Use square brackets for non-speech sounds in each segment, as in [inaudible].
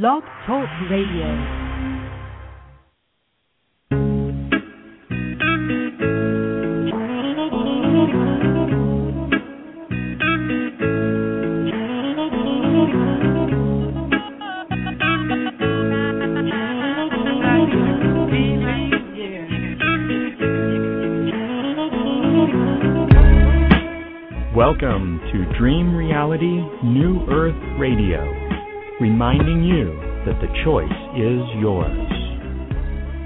Blog Talk Radio. Welcome to Dream Reality New Earth Radio, reminding you that the choice is yours.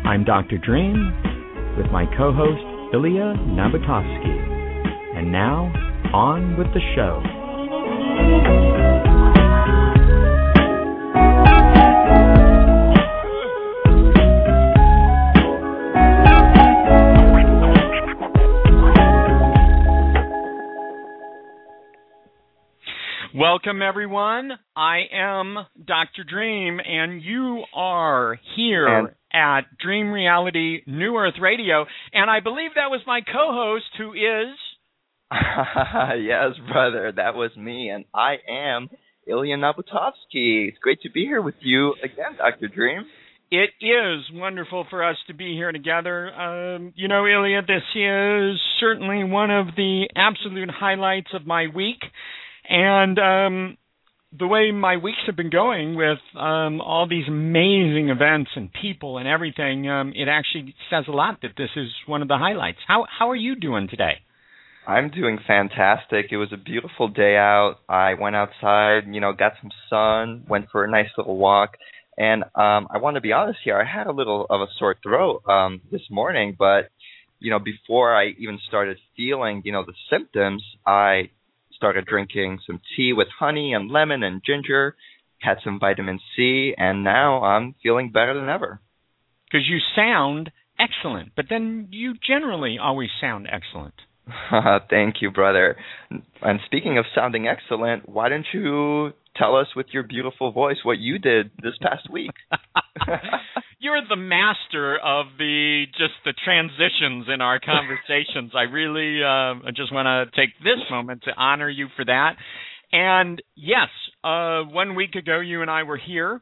I'm Dr. Dream with my co host Ilya Nabokovsky. And now, on with the show. Welcome, everyone. I am Dr. Dream, and you are here And- at Dream Reality New Earth Radio. And I believe that was my co host, who is. [laughs] yes, brother, that was me, and I am Ilya Nabotovsky. It's great to be here with you again, Dr. Dream. It is wonderful for us to be here together. Um, you know, Ilya, this is certainly one of the absolute highlights of my week. And um, the way my weeks have been going with um, all these amazing events and people and everything, um, it actually says a lot that this is one of the highlights. How how are you doing today? I'm doing fantastic. It was a beautiful day out. I went outside, you know, got some sun, went for a nice little walk. And um I want to be honest here, I had a little of a sore throat um this morning, but you know, before I even started feeling, you know, the symptoms, I started drinking some tea with honey and lemon and ginger, had some vitamin C, and now I'm feeling better than ever. Because you sound excellent, but then you generally always sound excellent. [laughs] Thank you, brother. And speaking of sounding excellent, why don't you tell us with your beautiful voice what you did this past week? [laughs] You're the master of the just the transitions in our conversations. I really uh, I just want to take this moment to honor you for that. And yes, uh, one week ago you and I were here.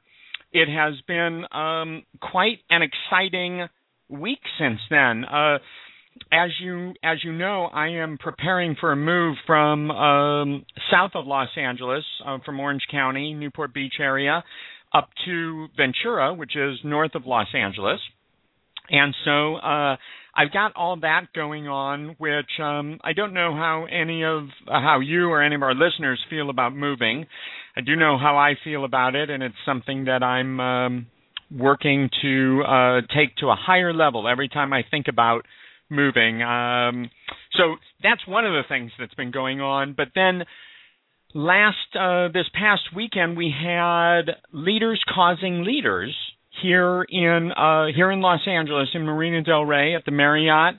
It has been um, quite an exciting week since then. Uh, as you as you know, I am preparing for a move from um, south of Los Angeles, uh, from Orange County, Newport Beach area, up to Ventura, which is north of Los Angeles. And so uh, I've got all that going on, which um, I don't know how any of uh, how you or any of our listeners feel about moving. I do know how I feel about it, and it's something that I'm um, working to uh, take to a higher level every time I think about moving. Um, so that's one of the things that's been going on. But then last uh, this past weekend we had leaders causing leaders here in uh, here in Los Angeles in Marina Del Rey at the Marriott,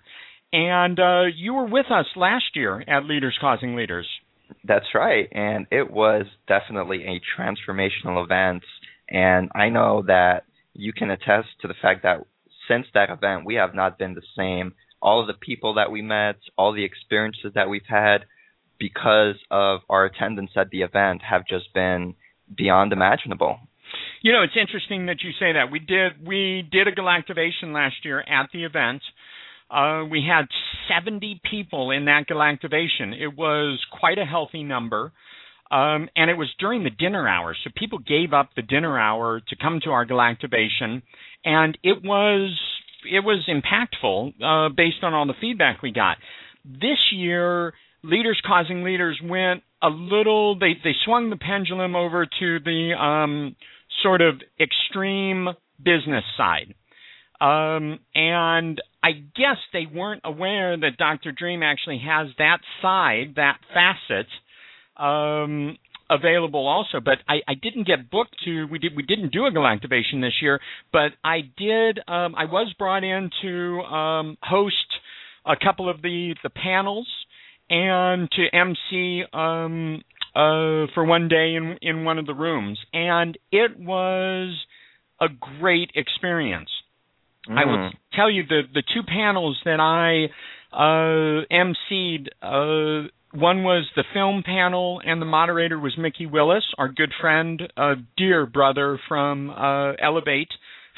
and uh, you were with us last year at Leaders Causing Leaders. That's right. And it was definitely a transformational event. And I know that you can attest to the fact that since that event, we have not been the same. All of the people that we met, all the experiences that we've had because of our attendance at the event have just been beyond imaginable. You know, it's interesting that you say that. We did we did a galactivation last year at the event. Uh, we had 70 people in that galactivation. It was quite a healthy number. Um, and it was during the dinner hour, so people gave up the dinner hour to come to our galactivation, and it was it was impactful uh, based on all the feedback we got. This year, leaders causing leaders went a little. They they swung the pendulum over to the um, sort of extreme business side. Um, and I guess they weren't aware that Dr. Dream actually has that side, that facet, um, available also. But I, I didn't get booked to. We did. We didn't do a galactivation this year, but I did. Um, I was brought in to um, host a couple of the the panels and to MC um, uh, for one day in in one of the rooms, and it was a great experience. I will Mm. tell you the the two panels that I uh, emceed uh, one was the film panel, and the moderator was Mikki Willis, our good friend, a dear brother from uh, Elevate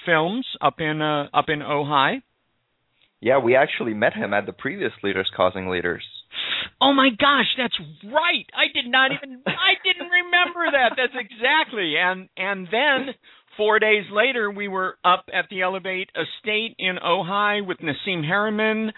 Films up in uh, up in Ojai. Yeah, we actually met him at the previous Leaders Causing Leaders. Oh my gosh, that's right. I did not even I didn't remember that. That's exactly. And and then 4 days later we were up at the Elevate Estate in Ojai with Nassim Haramein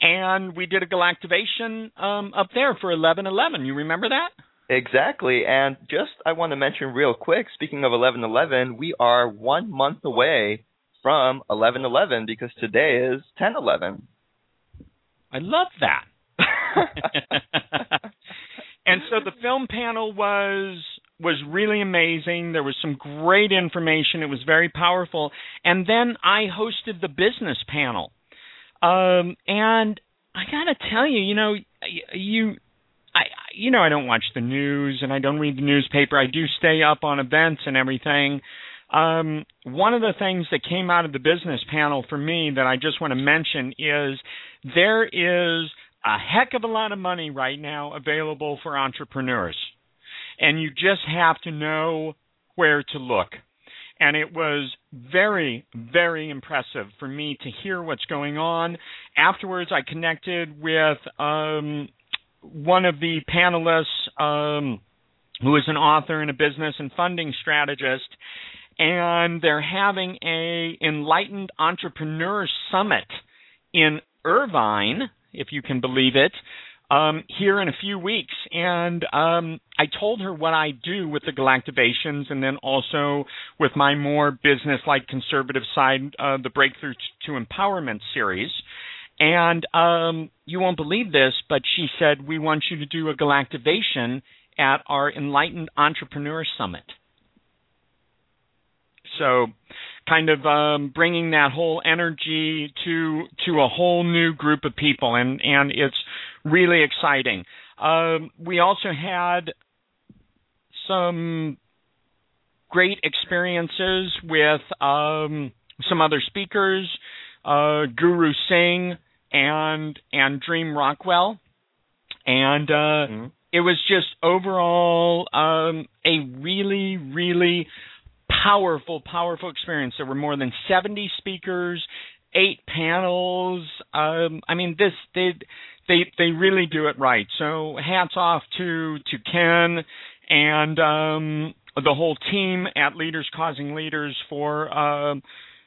and we did a galactivation um up there for 1111. You remember that? Exactly. And just I want to mention real quick, speaking of 1111, we are 1 month away from 1111 because today is 1011. I love that. [laughs] and so the film panel was was really amazing. There was some great information. It was very powerful. And then I hosted the business panel. Um, and I got to tell you, you know, you I you know I don't watch the news and I don't read the newspaper. I do stay up on events and everything. Um, one of the things that came out of the business panel for me that I just want to mention is there is a heck of a lot of money right now available for entrepreneurs. And you just have to know where to look. And it was very, very impressive for me to hear what's going on. Afterwards, I connected with um, one of the panelists um, who is an author and a business and funding strategist. And they're having a enlightened entrepreneur summit in Irvine, if you can believe it, um, here in a few weeks. And um, I told her what I do with the galactivations and then also with my more business like conservative side, uh, the Breakthrough to Empowerment series. And um, you won't believe this, but she said, We want you to do a galactivation at our Enlightened Entrepreneur Summit. So kind of um, bringing that whole energy to to a whole new group of people, and and it's really exciting. Um, we also had some great experiences with um, some other speakers, uh, Guru Singh and and Dream Rockwell, and uh, mm-hmm. it was just overall um, a really really powerful, powerful experience. There were more than 70 speakers, eight panels. Um, I mean, this they they they really do it right. So hats off to to Ken and um, the whole team at Leaders Causing Leaders for. Um,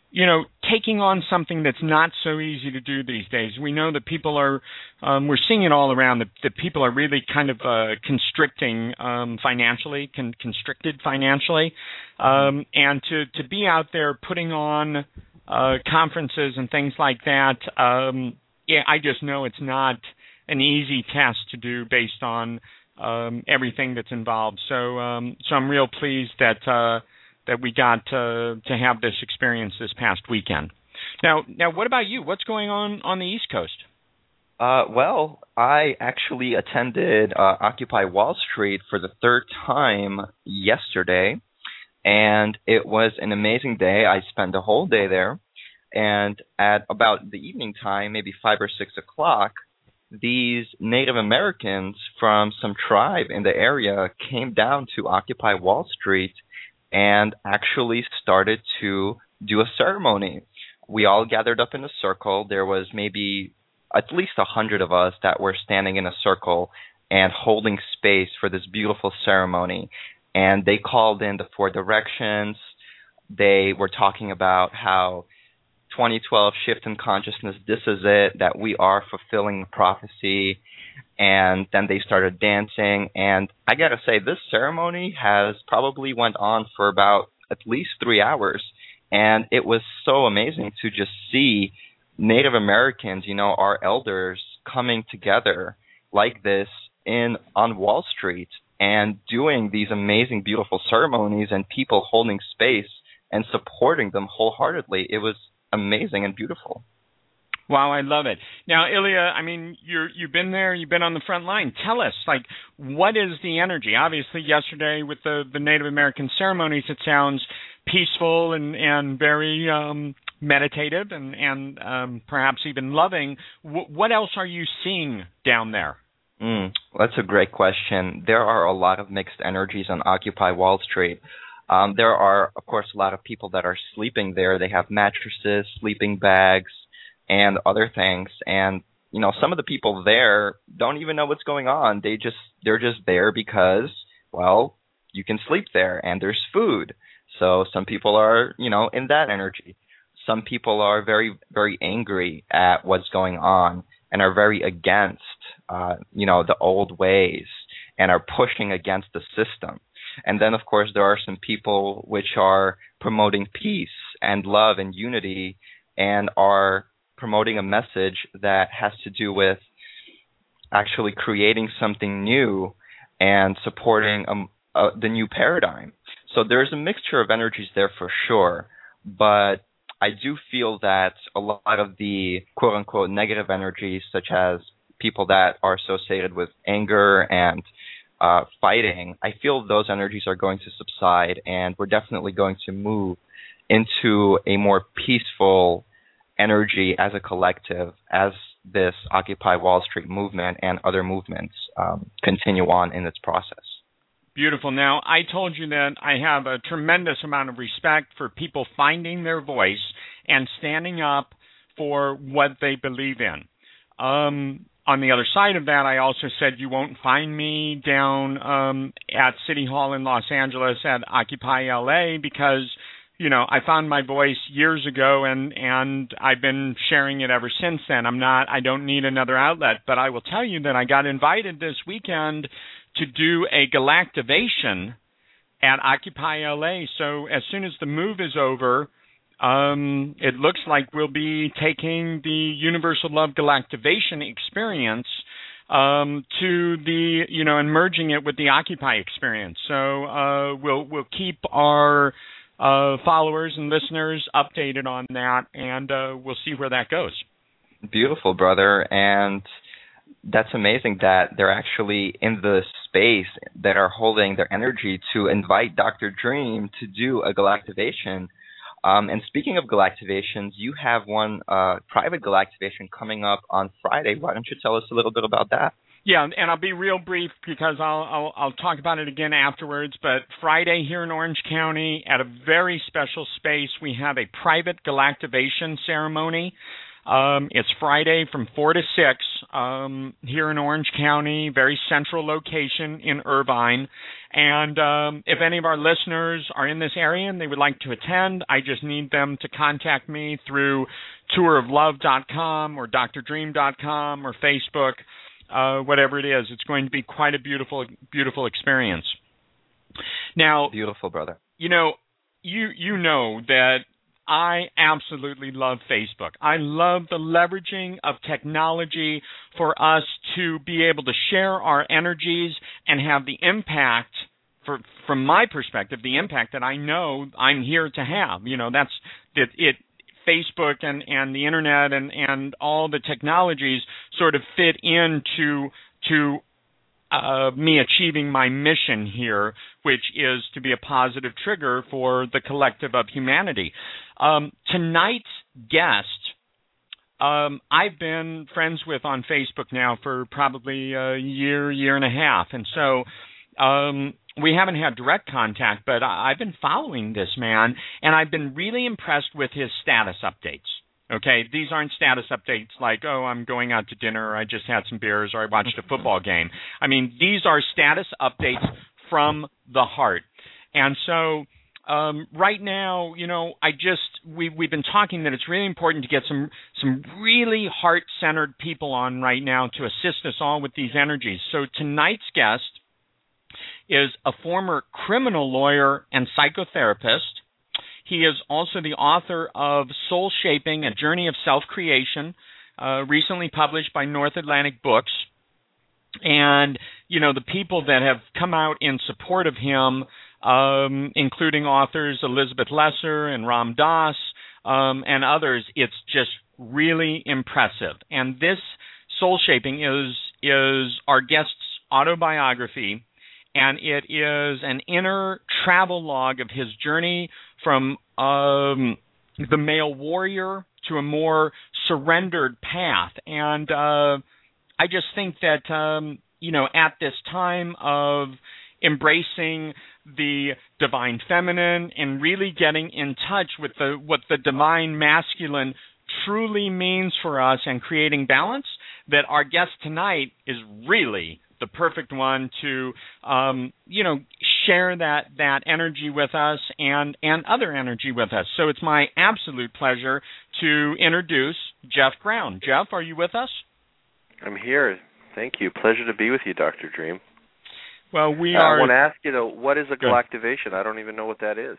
you know, taking on something that's not so easy to do these days. We know that people are, um, we're seeing it all around that, that people are really kind of uh, constricting um, financially, con- constricted financially, um, and to to be out there putting on uh, conferences and things like that. Um, yeah, I just know it's not an easy task to do based on um, everything that's involved. So, um, so I'm real pleased that. Uh, that we got to to have this experience this past weekend. Now, now, what about you? What's going on on the East Coast? Uh, well, I actually attended uh, Occupy Wall Street for the third time yesterday, and it was an amazing day. I spent the whole day there, and at about the evening time, maybe five or six o'clock, these Native Americans from some tribe in the area came down to Occupy Wall Street and actually started to do a ceremony. We all gathered up in a circle. There was maybe at least a hundred of us that were standing in a circle and holding space for this beautiful ceremony. And they called in the four directions. They were talking about how 2012 shift in consciousness, this is it, that we are fulfilling prophecy. And then they started dancing. And i got to say this ceremony has probably went on for about at least 3 hours. And it was so amazing to just see native americans you know our elders coming together like this in on wall street and doing these amazing beautiful ceremonies and people holding space and supporting them wholeheartedly it was amazing and beautiful Wow, I love it. Now, Ilya, I mean, you're you've been there, you've been on the front line. Tell us, like, what is the energy? Obviously, yesterday with the the Native American ceremonies, it sounds peaceful and and very um, meditative and and um, perhaps even loving. W- what else are you seeing down there? Mm, that's a great question. There are a lot of mixed energies on Occupy Wall Street. Um, there are, of course, a lot of people that are sleeping there. They have mattresses, sleeping bags, and other things. And you know, some of the people there don't even know what's going on. They just they're just there because, well, you can sleep there and there's food. So some people are, you know, in that energy. Some people are very very angry at what's going on and are very against, uh, you know, the old ways and are pushing against the system. And then, of course, there are some people which are promoting peace and love and unity and are promoting a message that has to do with actually creating something new and supporting um, uh, the new paradigm. So there's a mixture of energies there for sure, but I do feel that a lot of the quote unquote negative energies, such as people that are associated with anger and uh, fighting, I feel those energies are going to subside, and we're definitely going to move into a more peaceful energy as a collective as this Occupy Wall Street movement and other movements um, continue on in its process. Beautiful. Now, I told you that I have a tremendous amount of respect for people finding their voice and standing up for what they believe in. Um, on the other side of that, I also said you won't find me down um, at City Hall in Los Angeles at Occupy LA because you know I found my voice years ago and and I've been sharing it ever since then. I'm not I don't need another outlet, but I will tell you that I got invited this weekend to do a galactivation at Occupy LA. So as soon as the move is over, um, it looks like we'll be taking the Universal Love Galactivation experience um, to the you know and merging it with the Occupy experience. So uh, we'll we'll keep our uh, followers and listeners updated on that, and uh, we'll see where that goes. Beautiful, brother, and that's amazing that they're actually in the space that are holding their energy to invite Dr. Dream to do a galactivation. Um, and speaking of galactivations, you have one uh, private galactivation coming up on Friday. Why don't you tell us a little bit about that? Yeah, and I'll be real brief because I'll, I'll I'll talk about it again afterwards. But Friday here in Orange County, at a very special space, we have a private galactivation ceremony. Um, it's Friday from 4 to 6 um, here in Orange County, very central location in Irvine. And um, if any of our listeners are in this area and they would like to attend, I just need them to contact me through touroflove.com or drdream.com or Facebook, uh, whatever it is. It's going to be quite a beautiful, beautiful experience. Now, beautiful brother. You know, you you know that I absolutely love Facebook. I love the leveraging of technology for us to be able to share our energies and have the impact for from my perspective the impact that I know I'm here to have. You know, that's that it Facebook and and the internet and and all the technologies sort of fit into to uh, me achieving my mission here, which is to be a positive trigger for the collective of humanity. Um, tonight's guest, um, I've been friends with on Facebook now for probably a year, year and a half, and so um, we haven't had direct contact, but I've been following this man, and I've been really impressed with his status updates. Okay, these aren't status updates like, oh, I'm going out to dinner, or I just had some beers, or I watched a football game. I mean, these are status updates from the heart. And so, um, right now, you know, I just we we've been talking that it's really important to get some some really heart centered people on right now to assist us all with these energies. So tonight's guest is a former criminal lawyer and psychotherapist he is also the author of Soul Shaping A Journey of Self Creation, uh, recently published by North Atlantic Books. And, you know, the people that have come out in support of him, um, including authors Elizabeth Lesser and Ram Dass um, and others, it's just really impressive. And this Soul Shaping is is our guest's autobiography and it is an inner travel log of his journey from um, the male warrior to a more surrendered path. And uh, I just think that um, you know, at this time of embracing the divine feminine and really getting in touch with the what the divine masculine truly means for us and creating balance that our guest tonight is really the perfect one to um, you know share that that energy with us and and other energy with us. So it's my absolute pleasure to introduce Jeff Brown. Jeff, are you with us? I'm here. Thank you. Pleasure to be with you, Doctor Dream. Well, we uh, are. I want to ask you though, what is a galactivation? I don't even know what that is.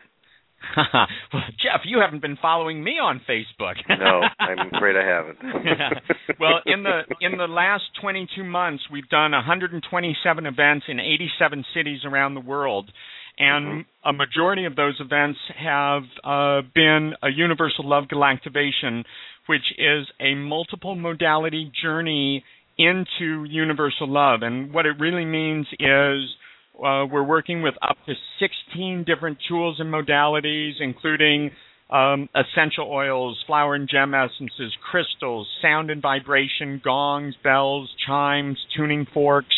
[laughs] well, Jeff, you haven't been following me on Facebook. [laughs] no, I'm afraid I haven't. yeah. [laughs] Well, in the in the last 22 months, we've done 127 events in 87 cities around the world, and mm-hmm. a majority of those events have uh, been a universal love galactivation, which is a multiple modality journey into universal love. And what it really means is uh, we're working with up to 16 different tools and modalities, including um, essential oils, flower and gem essences, crystals, sound and vibration, gongs, bells, chimes, tuning forks,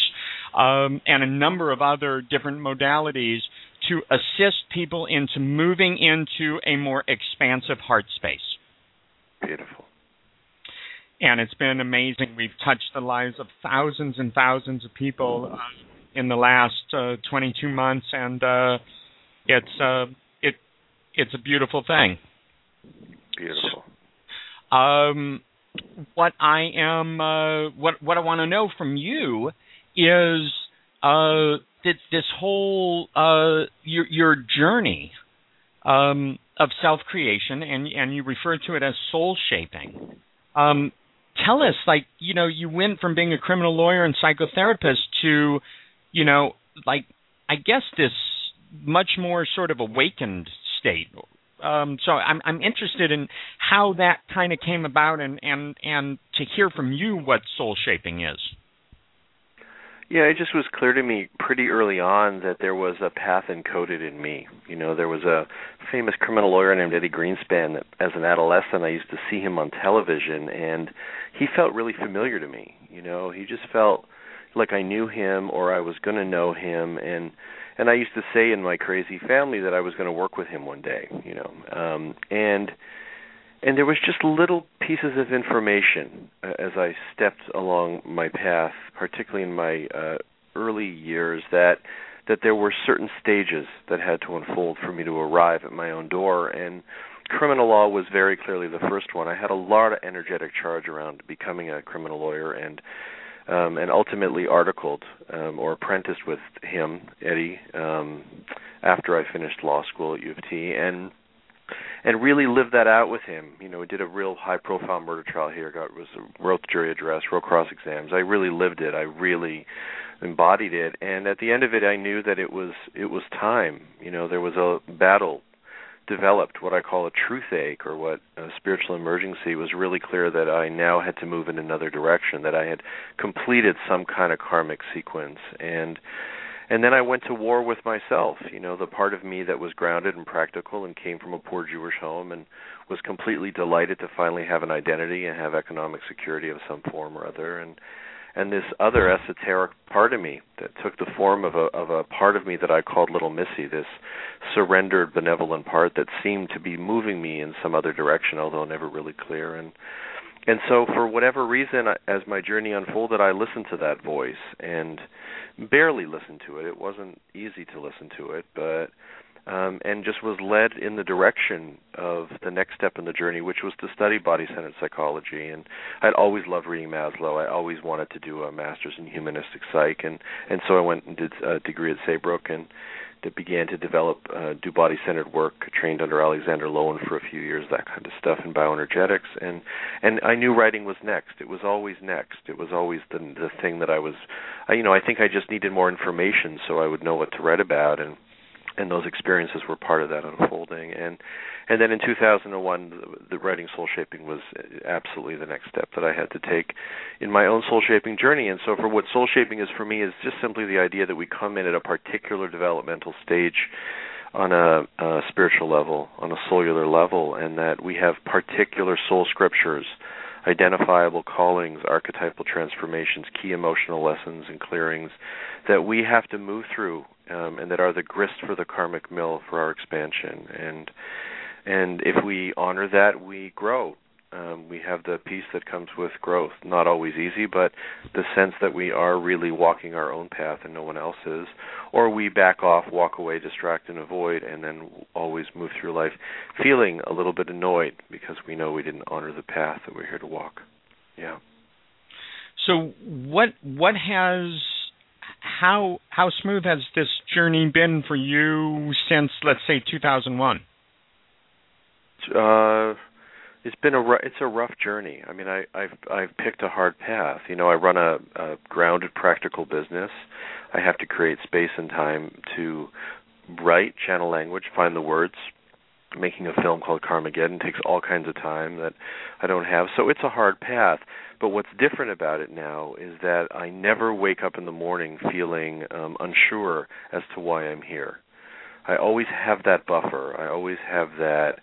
um, and a number of other different modalities to assist people into moving into a more expansive heart space. Beautiful. And it's been amazing. We've touched the lives of thousands and thousands of people. Uh, in the last uh, 22 months, and uh, it's uh, it it's a beautiful thing. Beautiful. Um, what I am uh, what what I want to know from you is uh, this, this whole uh, your your journey um, of self creation, and and you refer to it as soul shaping. Um, tell us, like you know, you went from being a criminal lawyer and psychotherapist to you know, like I guess this much more sort of awakened state. Um, so I'm I'm interested in how that kind of came about and and and to hear from you what soul shaping is. Yeah, it just was clear to me pretty early on that there was a path encoded in me. You know, there was a famous criminal lawyer named Eddie Greenspan that as an adolescent I used to see him on television and he felt really familiar to me. You know, he just felt like I knew him or I was going to know him and and I used to say in my crazy family that I was going to work with him one day, you know. Um and and there was just little pieces of information uh, as I stepped along my path, particularly in my uh early years that that there were certain stages that had to unfold for me to arrive at my own door and criminal law was very clearly the first one. I had a lot of energetic charge around becoming a criminal lawyer and um, and ultimately articled um, or apprenticed with him, Eddie, um, after I finished law school at U of T, and and really lived that out with him. You know, we did a real high-profile murder trial here. Got was wrote the jury address, wrote cross exams. I really lived it. I really embodied it, and at the end of it, I knew that it was it was time. You know, there was a battle developed what I call a truth ache or what a spiritual emergency was really clear that I now had to move in another direction that I had completed some kind of karmic sequence. And and then I went to war with myself you know the part of me that was grounded and practical and came from a poor Jewish home and was completely delighted to finally have an identity and have economic security of some form or other. And and this other esoteric part of me that took the form of a of a part of me that I called Little Missy, this surrendered benevolent part that seemed to be moving me in some other direction, although never really clear. And and so for whatever reason, as my journey unfolded, I listened to that voice and barely listened to it. It wasn't easy to listen to it, but um, and just was led in the direction of the next step in the journey, which was to study body-centered psychology. And I'd always loved reading Maslow. I always wanted to do a master's in humanistic psych, and and so I went and did a degree at Saybrook and that began to develop uh, do body-centered work. Trained under Alexander Lowen for a few years, that kind of stuff in bioenergetics, and and I knew writing was next. It was always next. It was always the the thing that I was, I, you know, I think I just needed more information so I would know what to write about and and those experiences were part of that unfolding. And and then in 2001 the, the writing soul shaping was absolutely the next step that I had to take in my own soul shaping journey. And so for what soul shaping is for me is just simply the idea that we come in at a particular developmental stage on a, a spiritual level on a cellular level and that we have particular soul scriptures identifiable callings, archetypal transformations, key emotional lessons and clearings that we have to move through um, and that are the grist for the karmic mill for our expansion. And and if we honor that, we grow um, we have the peace that comes with growth. Not always easy, but the sense that we are really walking our own path and no one else's, or we back off, walk away, distract, and avoid, and then always move through life feeling a little bit annoyed because we know we didn't honor the path that we're here to walk. Yeah. So what what has how how smooth has this journey been for you since let's say 2001? Uh it's been a it's a rough journey. I mean, I I've I've picked a hard path. You know, I run a, a grounded practical business. I have to create space and time to write, channel language, find the words. Making a film called Karmageddon takes all kinds of time that I don't have. So it's a hard path. But what's different about it now is that I never wake up in the morning feeling um, unsure as to why I'm here. I always have that buffer. I always have that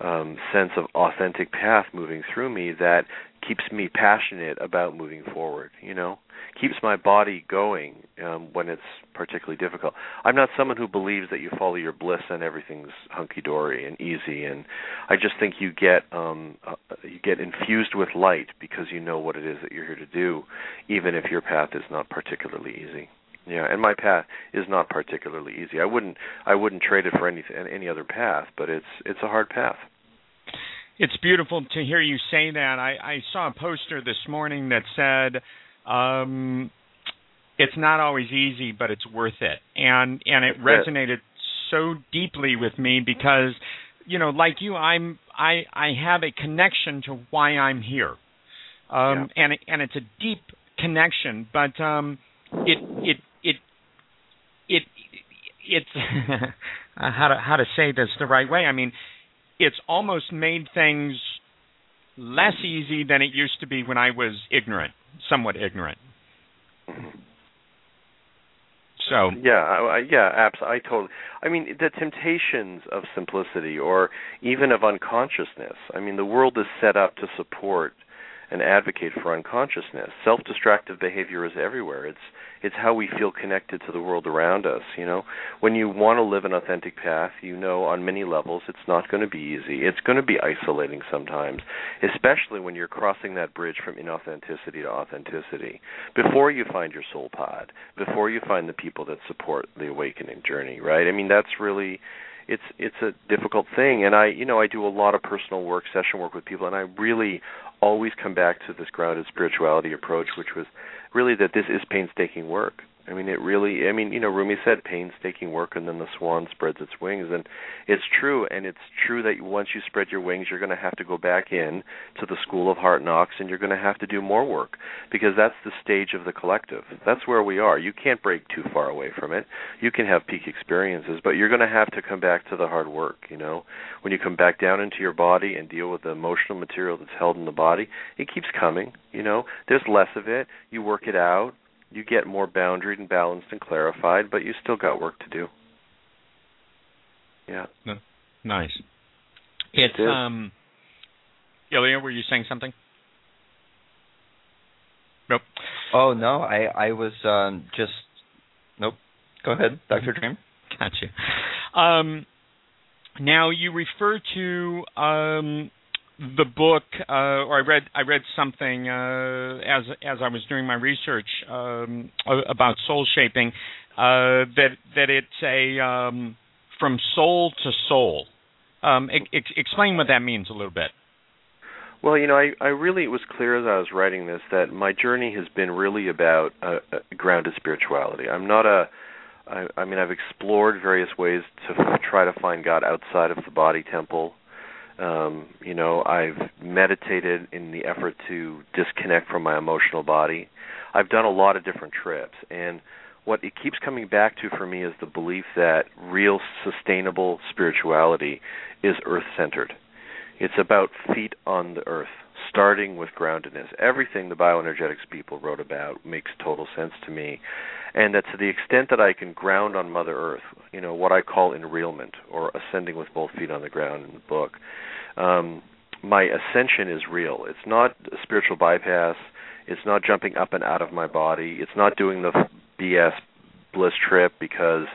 um, sense of authentic path moving through me that keeps me passionate about moving forward. You know, keeps my body going um, when it's particularly difficult. I'm not someone who believes that you follow your bliss and everything's hunky dory and easy. And I just think you get um, uh, you get infused with light because you know what it is that you're here to do, even if your path is not particularly easy. Yeah, and my path is not particularly easy. I wouldn't I wouldn't trade it for any any other path, but it's it's a hard path. It's beautiful to hear you say that. I, I saw a poster this morning that said, um, "It's not always easy, but it's worth it," and and it resonated so deeply with me because, you know, like you, I'm I I have a connection to why I'm here, um, yeah. and and it's a deep connection, but um, it it it it it's [laughs] how to how to say this the right way. I mean, it's almost made things less easy than it used to be when I was ignorant, somewhat ignorant. Mm-hmm. So yeah, I, yeah, absolutely. I totally. I mean, the temptations of simplicity or even of unconsciousness. I mean, the world is set up to support and advocate for unconsciousness. Self-destructive behavior is everywhere. It's it's how we feel connected to the world around us, you know. When you want to live an authentic path, you know on many levels it's not going to be easy. It's going to be isolating sometimes, especially when you're crossing that bridge from inauthenticity to authenticity. Before you find your soul pod, before you find the people that support the awakening journey, right? I mean, that's really it's it's a difficult thing and i you know i do a lot of personal work session work with people and i really always come back to this grounded spirituality approach, which was really that this is painstaking work. I mean, it really. I mean, you know, Rumi said, "Painstaking work, and then the swan spreads its wings." And it's true, and it's true that once you spread your wings, you're going to have to go back in to the school of heart knocks, and you're going to have to do more work because that's the stage of the collective. That's where we are. You can't break too far away from it. You can have peak experiences, but you're going to have to come back to the hard work. You know, when you come back down into your body and deal with the emotional material that's held in the body, it keeps coming. You know, there's less of it. You work it out you get more boundaried and balanced and clarified, but you still got work to do. Yeah. Nice. It's it um Ilya, were you saying something? Nope. Oh no, I I was um just nope. Go ahead, Dr. Dream. Got you. Um now you refer to um the book, uh, or I read I read something uh, as as I was doing my research um, about soul shaping uh, that that it's a um, from soul to soul. Um, ex- explain what that means a little bit. Well, you know, I, I really it was clear as I was writing this that my journey has been really about uh, uh grounded spirituality. I'm not a I, I mean, I've explored various ways to f- try to find God outside of the body temple um, you know, I've meditated in the effort to disconnect from my emotional body. I've done a lot of different trips, and what it keeps coming back to for me is the belief that real sustainable spirituality is earth centered. It's about feet on the earth, starting with groundedness. Everything the bioenergetics people wrote about makes total sense to me. And that to the extent that I can ground on Mother Earth, you know, what I call enrealment or ascending with both feet on the ground in the book, um, my ascension is real. It's not a spiritual bypass. It's not jumping up and out of my body. It's not doing the BS bliss trip because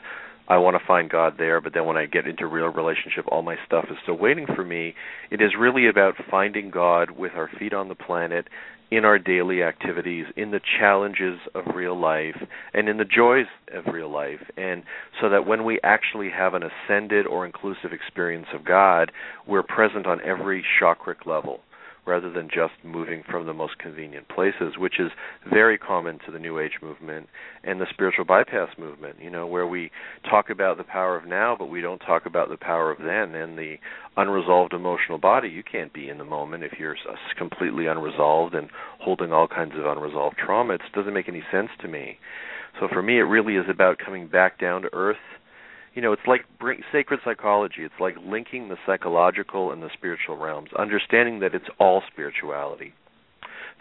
I want to find God there, but then when I get into real relationship, all my stuff is still waiting for me. It is really about finding God with our feet on the planet in our daily activities, in the challenges of real life, and in the joys of real life. And so that when we actually have an ascended or inclusive experience of God, we're present on every chakric level rather than just moving from the most convenient places, which is very common to the New Age movement and the spiritual bypass movement, you know, where we talk about the power of now, but we don't talk about the power of then and the unresolved emotional body. You can't be in the moment if you're completely unresolved and holding all kinds of unresolved trauma. It doesn't make any sense to me. So for me, it really is about coming back down to earth you know, it's like bring, sacred psychology. It's like linking the psychological and the spiritual realms, understanding that it's all spirituality.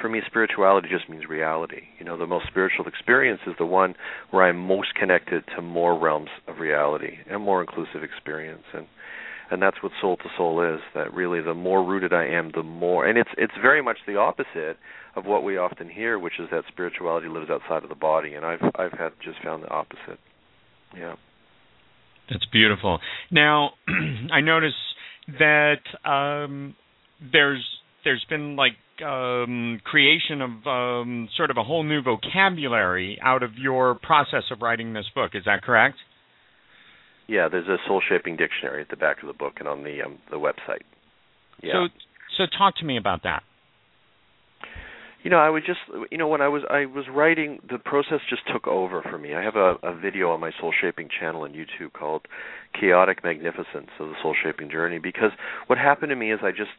For me, spirituality just means reality. You know, the most spiritual experience is the one where I'm most connected to more realms of reality and more inclusive experience. And and that's what soul to soul is. That really, the more rooted I am, the more. And it's it's very much the opposite of what we often hear, which is that spirituality lives outside of the body. And I've I've had just found the opposite. Yeah. That's beautiful. Now, [clears throat] I notice that um, there's there's been like um, creation of um, sort of a whole new vocabulary out of your process of writing this book. Is that correct? Yeah, there's a soul shaping dictionary at the back of the book and on the um, the website. Yeah. So, so talk to me about that you know i was just you know when i was i was writing the process just took over for me. I have a, a video on my soul shaping channel on youtube called chaotic magnificence of the soul shaping journey because what happened to me is i just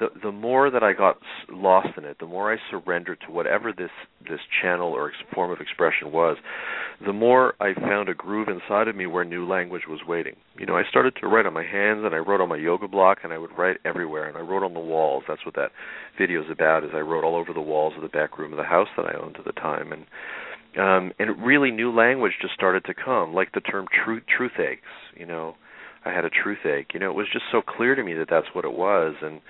the the more that I got lost in it, the more I surrendered to whatever this this channel or form of expression was, the more I found a groove inside of me where new language was waiting. You know, I started to write on my hands and I wrote on my yoga block and I would write everywhere and I wrote on the walls. That's what that video is about. Is I wrote all over the walls of the back room of the house that I owned at the time and um and really new language just started to come like the term truth truth aches you know i had a truth ache you know it was just so clear to me that that's what it was and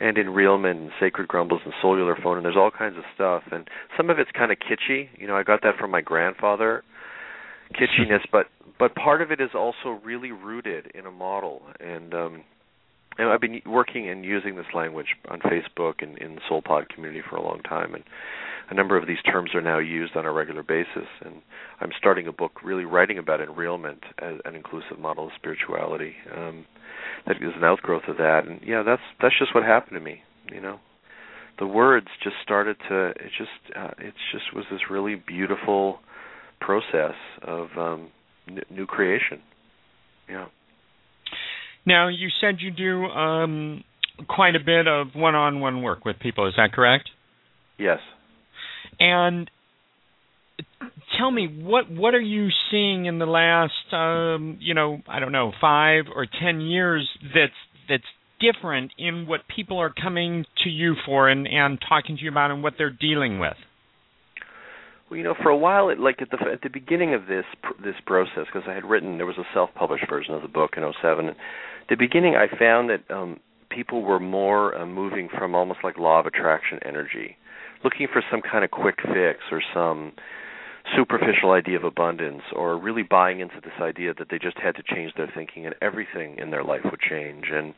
and Enrealment and Sacred Grumbles and Cellular Phone and there's all kinds of stuff and some of it's kind of kitschy. You know, I got that from my grandfather, kitschiness, but but part of it is also really rooted in a model and um and I've been working and using this language on Facebook and in the Soul Pod community for a long time. And a number of these terms are now used on a regular basis. And I'm starting a book really writing about enrealment as an inclusive model of spirituality. Um that is an outgrowth of that. And yeah that's that's just what happened to me you know? The words just started to it just uh, it just was this really beautiful process of um n- new creation. Yeah now you said you do um quite a bit of one-on-one work with people is that correct yes and tell me what what are you seeing in the last um, you know I don't know five or ten years that's that's different in what people are coming to you for and and talking to you about and what they're dealing with. Well, you know, for a while, it, like at the at the beginning of this this process, because I had written there was a self-published version of the book in '07. The beginning, I found that um, people were more uh, moving from almost like law of attraction energy, looking for some kind of quick fix or some superficial idea of abundance or really buying into this idea that they just had to change their thinking and everything in their life would change and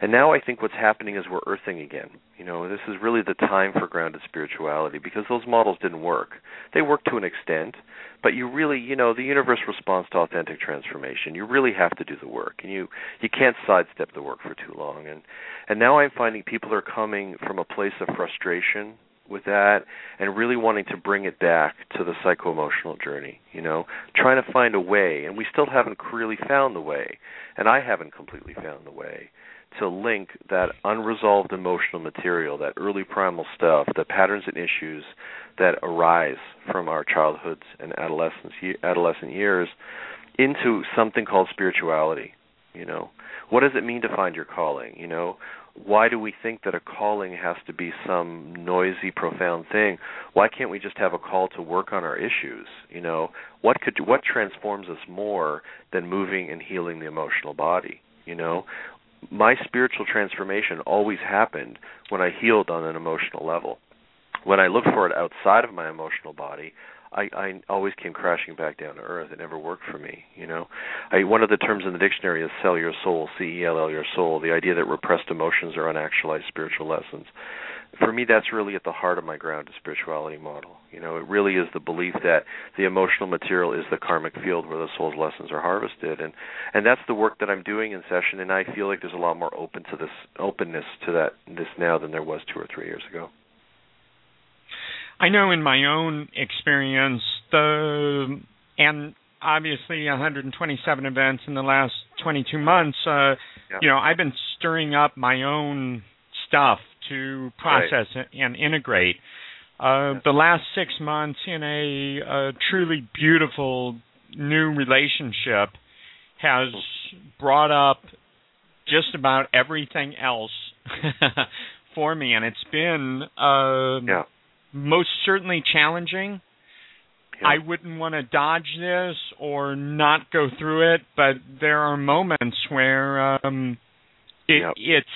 and now I think what's happening is we're earthing again. You know, this is really the time for grounded spirituality because those models didn't work. They work to an extent, but you really, you know, the universe responds to authentic transformation. You really have to do the work, and you you can't sidestep the work for too long. And and now I'm finding people are coming from a place of frustration with that and really wanting to bring it back to the psycho emotional journey you know trying to find a way and we still haven't really found the way and i haven't completely found the way to link that unresolved emotional material that early primal stuff the patterns and issues that arise from our childhoods and adolescence adolescent years into something called spirituality you know? What does it mean to find your calling you know? Why do we think that a calling has to be some noisy profound thing? Why can't we just have a call to work on our issues you know? What could what transforms us more than moving and healing the emotional body you know? My spiritual transformation always happened when I healed on an emotional level. When I looked for it outside of my emotional body, I, I always came crashing back down to earth. It never worked for me, you know. I, one of the terms in the dictionary is "sell your soul," C E L L your soul. The idea that repressed emotions are unactualized spiritual lessons. For me, that's really at the heart of my grounded spirituality model. You know, it really is the belief that the emotional material is the karmic field where the soul's lessons are harvested, and and that's the work that I'm doing in session. And I feel like there's a lot more open to this openness to that this now than there was two or three years ago. I know in my own experience, the and obviously 127 events in the last 22 months. Uh, yeah. You know, I've been stirring up my own stuff to process right. and integrate. Uh, the last six months in a, a truly beautiful new relationship has brought up just about everything else [laughs] for me, and it's been uh, yeah most certainly challenging. Yeah. I wouldn't want to dodge this or not go through it, but there are moments where um, it, Yep. it's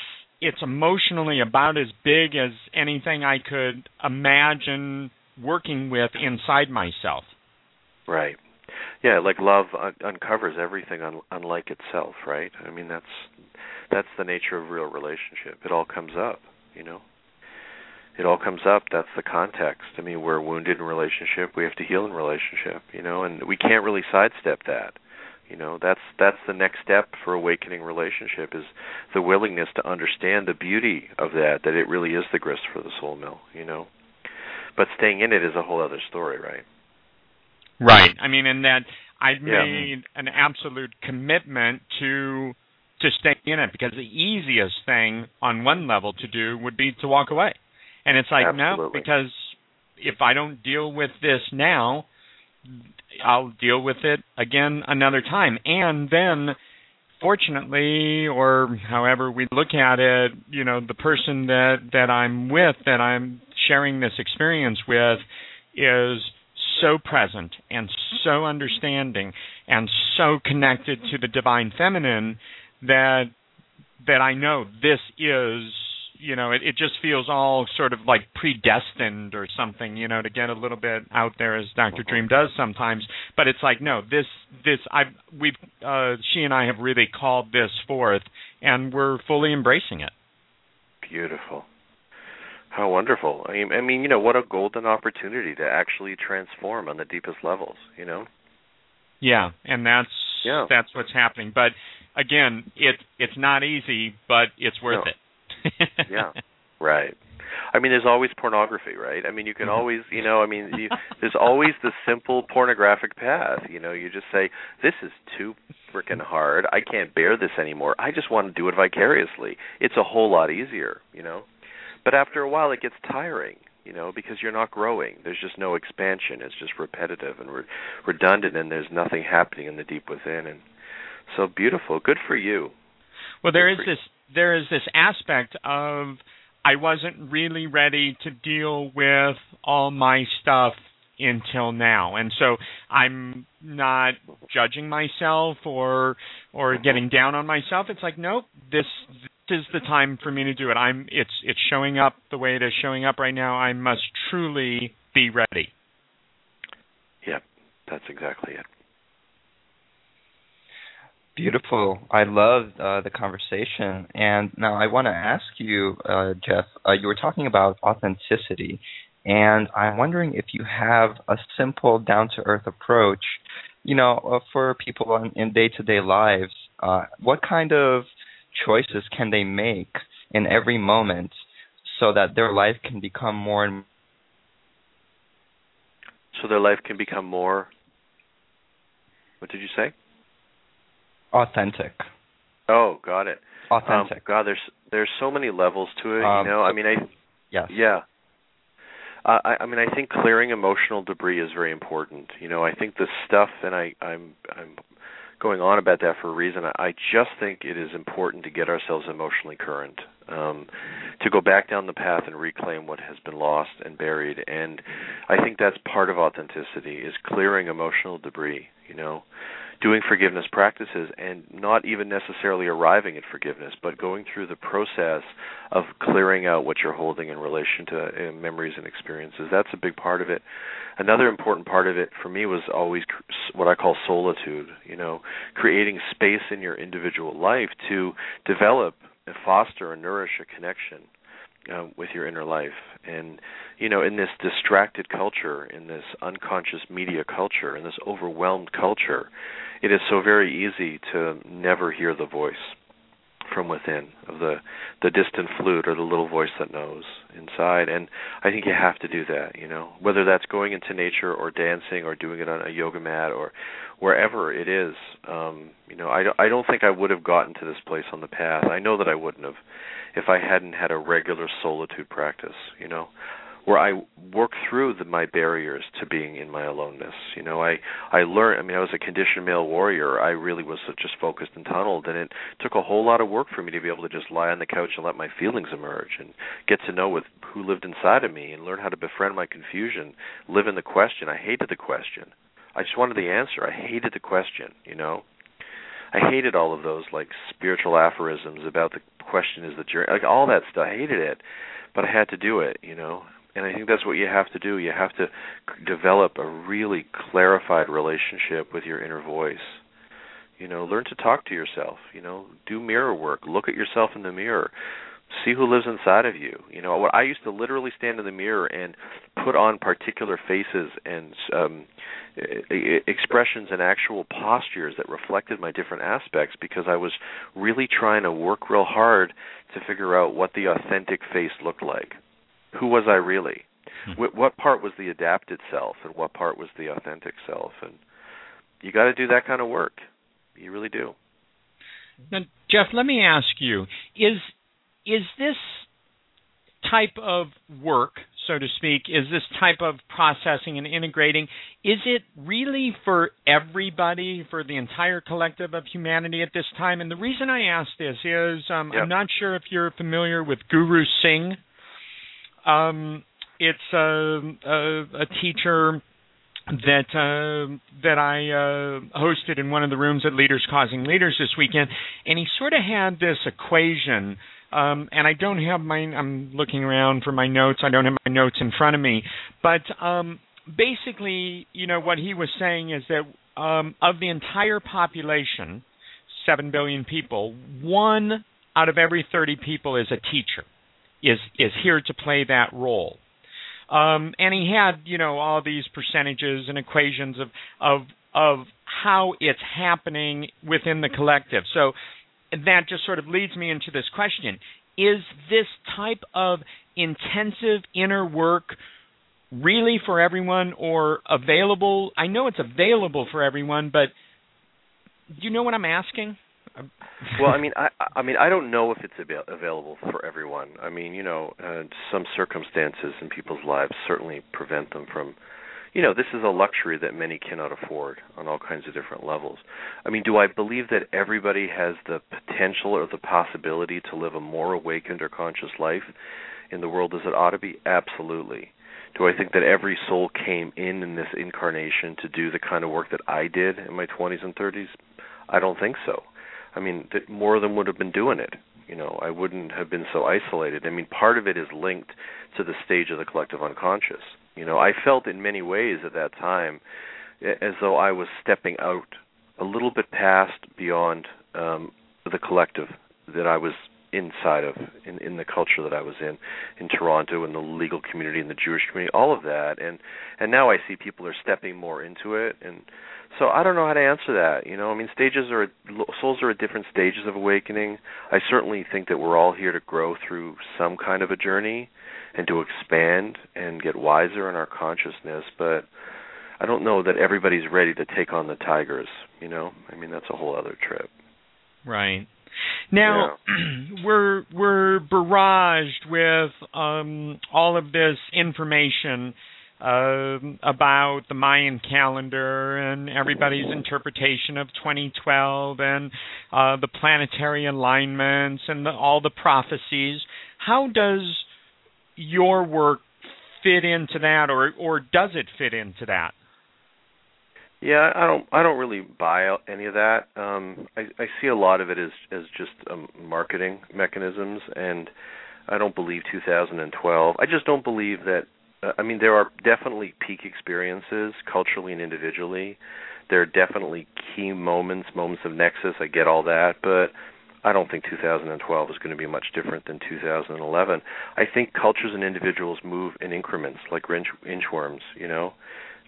it's emotionally about as big as anything I could imagine working with inside myself. Right. Yeah, like love un- uncovers everything un- unlike itself, right? I mean that's that's the nature of real relationship. It all comes up, you know. It all comes up. That's the context. I mean, we're wounded in relationship. We have to heal in relationship, you know, and we can't really sidestep that. You know, that's that's the next step for awakening relationship is the willingness to understand the beauty of that. That it really is the grist for the soul mill. You know, but staying in it is a whole other story, right? Right. I mean, and that I've Yeah. made an absolute commitment to to stay in it because the easiest thing on one level to do would be to walk away. And it's like no, because if I don't deal with this now, I'll deal with it again another time. And then fortunately or however we look at it, you know, the person that that I'm with that I'm sharing this experience with is so present and so understanding and so connected to the divine feminine that that I know this is you know it, it just feels all sort of like predestined or something you know to get a little bit out there as Dr. Dream does sometimes but it's like no this this I we've uh she and I have really called this forth and we're fully embracing it Beautiful. How wonderful. I mean, I mean, you know, what a golden opportunity to actually transform on the deepest levels, you know? Yeah, and that's Yeah. that's what's happening. But again, it it's not easy, but it's worth No. it. Yeah. [laughs] Right. I mean, there's always pornography, right? I mean, you can Mhm. always, you know, I mean, you, there's always the simple pornographic path. You know, you just say, "This is too freaking hard. I can't bear this anymore. I just want to do it vicariously." It's a whole lot easier, you know. But after a while, it gets tiring, you know, because you're not growing. There's just no expansion. It's just repetitive and re- redundant, and there's nothing happening in the deep within. And so beautiful. Good for you. Well, there is Good for you. this there is this aspect of I wasn't really ready to deal with all my stuff until now. And so I'm not judging myself or or getting down on myself. It's like, nope, this this is the time for me to do it. I'm it's it's showing up the way it is showing up right now. I must truly be ready. Yep, that's exactly it. Beautiful. I love uh, the conversation. And now I want to ask you, uh, Jeff, uh, you were talking about authenticity. And I'm wondering if you have a simple, down to earth approach, you know, uh, for people in day to day lives. Uh, what kind of choices can they make in every moment so that their life can become more and So their life can become more. What did you say? Authentic? Oh, got it. Um, Authentic. God, there's there's so many levels to it. Um, you know, I mean, I yes. yeah. Uh, I, I mean, I think clearing emotional debris is very important. You know, I think the stuff, and I, I'm, I'm going on about that for a reason. I, I just think it is important to get ourselves emotionally current, um, to go back down the path and reclaim what has been lost and buried. And I think that's part of authenticity is clearing emotional debris. You know, doing forgiveness practices and not even necessarily arriving at forgiveness, but going through the process of clearing out what you're holding in relation to uh, memories and experiences. That's a big part of it. Another important part of it for me was always what I call solitude, you know, creating space in your individual life to develop and foster and nourish a connection uh, with your inner life. And you know, in this distracted culture, in this unconscious media culture, in this overwhelmed culture, it is so very easy to never hear the voice from within of the the distant flute or the little voice that knows inside. And i think you have to do that you know whether that's going into nature or dancing or doing it on a yoga mat or wherever it is. Um you know i i don't think i would have gotten to this place on the path. I know that i wouldn't have if i hadn't had a regular solitude practice you know where I work through the, my barriers to being in my aloneness. You know, I I learned. I mean, I was a conditioned male warrior. I really was just focused and tunneled, and it took a whole lot of work for me to be able to just lie on the couch and let my feelings emerge and get to know with who lived inside of me and learn how to befriend my confusion, live in the question. I hated the question. I just wanted the answer. I hated the question. You know. I hated all of those like spiritual aphorisms about the question is the journey, like all that stuff. I hated it, but I had to do it, you know and I think that's what you have to do. You have to develop a really clarified relationship with your inner voice. You know, learn to talk to yourself. You know, do mirror work. Look at yourself in the mirror. See who lives inside of you. You know, what I used to literally stand in the mirror and put on particular faces and um expressions and actual postures that reflected my different aspects because I was really trying to work real hard to figure out what the authentic face looked like who was I really? Hmm. What part was the adapted self, and what part was the authentic self? And you got to do that kind of work. You really do. Now, Jeff, let me ask you: is is this type of work, so to speak, is this type of processing and integrating, is it really for everybody, for the entire collective of humanity at this time? And the reason I ask this is um, yep. I'm not sure if you're familiar with Guru Singh. Um, it's a, a, a teacher that uh, that I uh, hosted in one of the rooms at Leaders Causing Leaders this weekend, and he sort of had this equation. Um, and I don't have my. I'm looking around for my notes. I don't have my notes in front of me, but um, basically, you know, what he was saying is that um, of the entire population, seven billion people, one out of every 30 people is a teacher is is here to play that role. Um, and he had, you know, all these percentages and equations of of of how it's happening within the collective. So that just sort of leads me into this question: Is this type of intensive inner work really for everyone, or available? I know it's available for everyone, but do you know what I'm asking? Well, I mean, I I mean, I don't know if it's avail- available for everyone. I mean, you know, uh, some circumstances in people's lives certainly prevent them from. You know, this is a luxury that many cannot afford on all kinds of different levels. I mean, do I believe that everybody has the potential or the possibility to live a more awakened or conscious life in the world as it ought to be? Absolutely. Do I think that every soul came in in this incarnation to do the kind of work that I did in my 20s and 30s? I don't think so. I mean, that more of them would have been doing it. You know, I wouldn't have been so isolated. I mean, part of it is linked to the stage of the collective unconscious. You know, I felt in many ways at that time as though I was stepping out a little bit past beyond um, the collective that I was inside of in in the culture that I was in in Toronto in the legal community in the Jewish community all of that and and now I see people are stepping more into it and so I don't know how to answer that. You know, I mean, stages are souls are at different stages of awakening. I certainly think that we're all here to grow through some kind of a journey and to expand and get wiser in our consciousness, but I don't know that everybody's ready to take on the tigers, you know? I mean, that's a whole other trip. Right. Now yeah. [clears throat] we're we're barraged with um all of this information uh, about the Mayan calendar and everybody's interpretation of 2012 and uh, the planetary alignments and the, all the prophecies. How does your work fit into that, or or does it fit into that? Yeah, I don't I don't really buy any of that. Um, I, I see a lot of it as as just um, marketing mechanisms, and I don't believe 2012. I just don't believe that. Uh, I mean, there are definitely peak experiences culturally and individually. There are definitely key moments, moments of nexus. I get all that, but I don't think 2012 is going to be much different than 2011. I think cultures and individuals move in increments, like inch, inchworms. You know,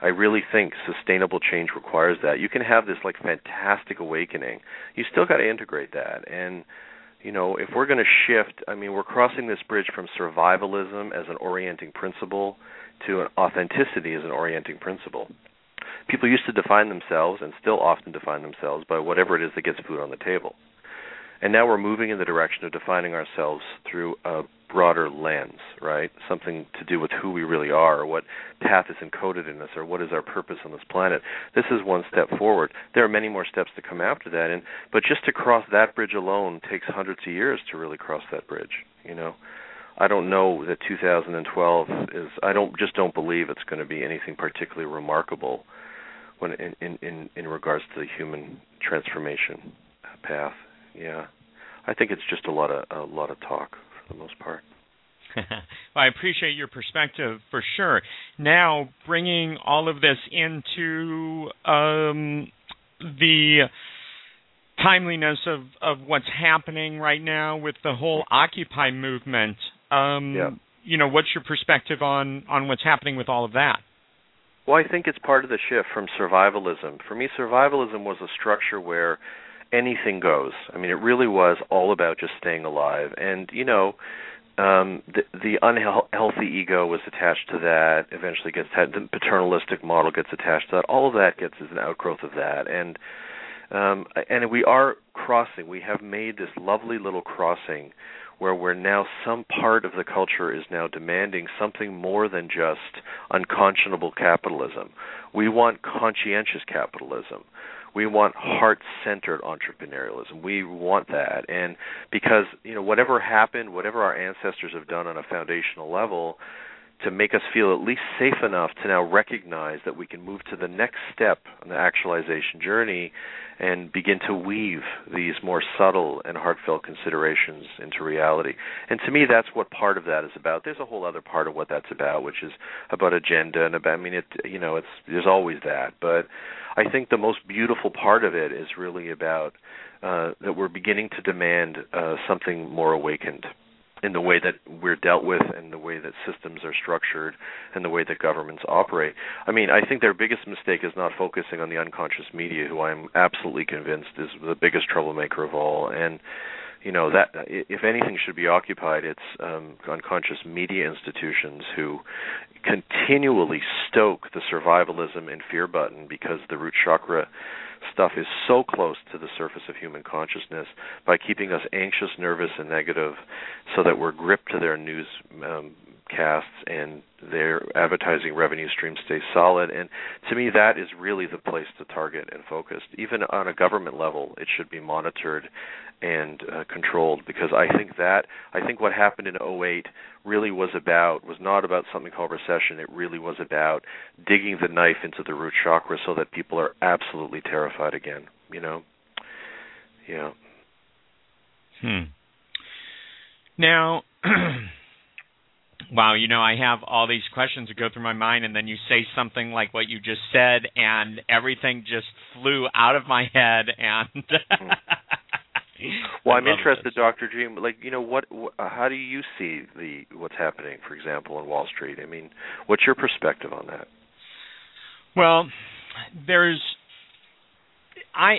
I really think sustainable change requires that. You can have this like fantastic awakening. You still got to integrate that. And you know, if we're going to shift, I mean, we're crossing this bridge from survivalism as an orienting principle to an authenticity as an orienting principle. People used to define themselves and still often define themselves by whatever it is that gets food on the table. And now we're moving in the direction of defining ourselves through a broader lens, right? Something to do with who we really are, or what path is encoded in us, or what is our purpose on this planet. This is one step forward. There are many more steps to come after that, and but just to cross that bridge alone takes hundreds of years to really cross that bridge. You know, I don't know that 2012 is. I don't just don't believe it's going to be anything particularly remarkable when in in in, in regards to the human transformation path. Yeah. I think it's just a lot of a lot of talk the most part. [laughs] well, I appreciate your perspective for sure. Now, bringing all of this into um, the timeliness of, of what's happening right now with the whole Occupy movement. Um, yeah. You know, what's your perspective on on what's happening with all of that? Well, I think it's part of the shift from survivalism. For me, survivalism was a structure where anything goes. I mean, it really was all about just staying alive. And you know, um, the, the unhealthy ego was attached to that. Eventually, gets the paternalistic model gets attached to that. All of that gets as an outgrowth of that. And um, and we are crossing. We have made this lovely little crossing where we're now some part of the culture is now demanding something more than just unconscionable capitalism. We want conscientious capitalism we want heart-centered entrepreneurialism. We want that, and because you know whatever happened, whatever our ancestors have done on a foundational level, to make us feel at least safe enough to now recognize that we can move to the next step on the actualization journey and begin to weave these more subtle and heartfelt considerations into reality. And to me that's what part of that is about. There's a whole other part of what that's about which is about agenda and about I mean it you know it's there's always that, but I think the most beautiful part of it is really about uh, that we're beginning to demand uh, something more awakened in the way that we're dealt with and the way that systems are structured and the way that governments operate. I mean, I think their biggest mistake is not focusing on the unconscious media, who I'm absolutely convinced is the biggest troublemaker of all. And you know that if anything should be occupied, it's um, unconscious media institutions who continually stoke the survivalism and fear button because the root chakra stuff is so close to the surface of human consciousness by keeping us anxious, nervous, and negative, so that we're gripped to their news um, casts and their advertising revenue stream stays solid. And to me, that is really the place to target and focus. Even on a government level, it should be monitored and uh, controlled because I think that I think what happened in 08 really was about was not about something called recession. It really was about digging the knife into the root chakra so that people are absolutely terrified again. You know, yeah. Hmm. Now. [clears throat] wow, you know, I have all these questions that go through my mind, and then you say something like what you just said, and everything just flew out of my head. And [laughs] well, I'm interested, this. Dr. Dream. Like, you know, what? Wh- how do you see the what's happening, for example, in Wall Street? I mean, what's your perspective on that? Well, there's, I.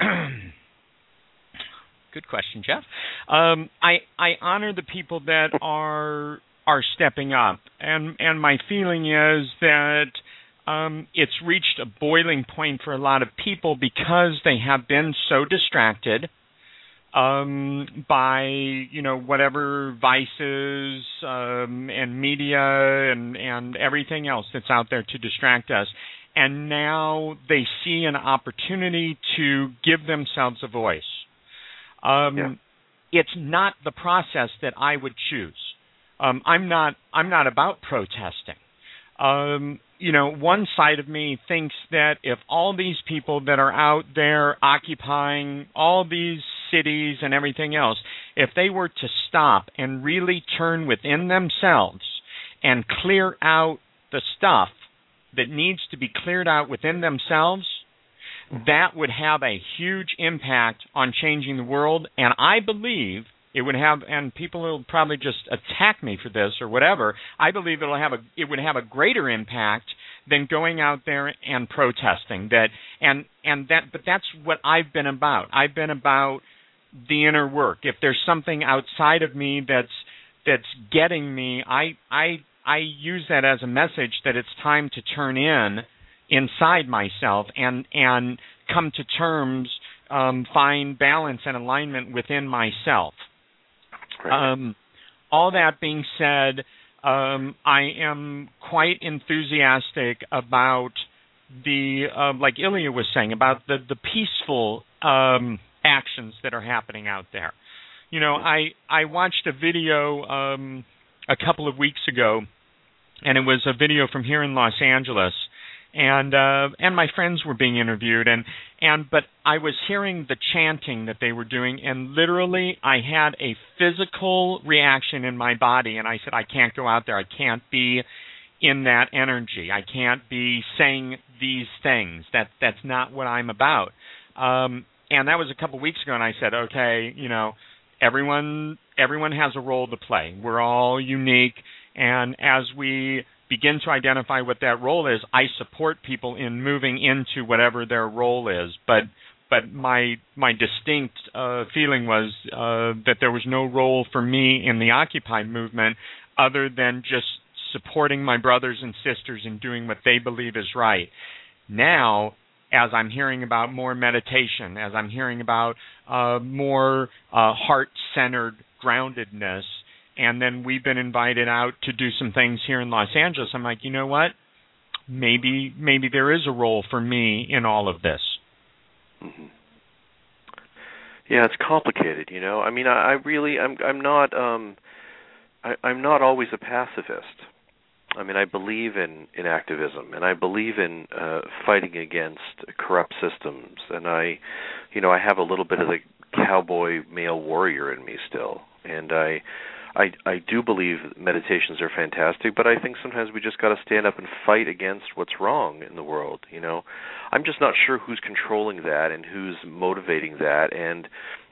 [clears throat] Good question, Jeff. Um, I I honor the people that are are stepping up, and and my feeling is that um, it's reached a boiling point for a lot of people because they have been so distracted um, by you know whatever vices um, and media and and everything else that's out there to distract us, and now they see an opportunity to give themselves a voice. Um, yeah it's not the process that I would choose. Um, I'm not I'm not about protesting. Um, you know, one side of me thinks that if all these people that are out there occupying all these cities and everything else, if they were to stop and really turn within themselves and clear out the stuff that needs to be cleared out within themselves, that would have a huge impact on changing the world. And I believe it would have, and people will probably just attack me for this or whatever. I believe it'll have a, it would have a greater impact than going out there and protesting. That and and that, but that's what I've been about. I've been about the inner work. If there's something outside of me that's that's getting me, I I I use that as a message that it's time to turn in inside myself and and come to terms, um, find balance and alignment within myself. Um, all that being said, um, I am quite enthusiastic about the uh, like Ilya was saying about the the peaceful um, actions that are happening out there. You know, I I watched a video um, a couple of weeks ago, and it was a video from here in Los Angeles, and uh, and my friends were being interviewed, and and but I was hearing the chanting that they were doing, and literally I had a physical reaction in my body, and I said I can't go out there, I can't be in that energy, I can't be saying these things. That that's not what I'm about. Um, and that was a couple weeks ago and I said, okay, you know, everyone everyone has a role to play. We're all unique and as we begin to identify what that role is, I support people in moving into whatever their role is, but but my my distinct uh, feeling was uh, that there was no role for me in the Occupy movement other than just supporting my brothers and sisters in doing what they believe is right. Now as I'm hearing about more meditation, as I'm hearing about uh, more uh, heart centered groundedness, and then we've been invited out to do some things here in Los Angeles. I'm like, you know what? Maybe maybe there is a role for me in all of this. Mm-hmm. Yeah, it's complicated, you know. I mean, I, I really, I'm, I'm not, um, I, I'm not always a pacifist. I mean, I believe in in activism, and I believe in uh, fighting against corrupt systems, and I, you know, I have a little bit of the cowboy male warrior in me still, and I, I, I do believe meditations are fantastic, but I think sometimes we just got to stand up and fight against what's wrong in the world. You know, I'm just not sure who's controlling that and who's motivating that, and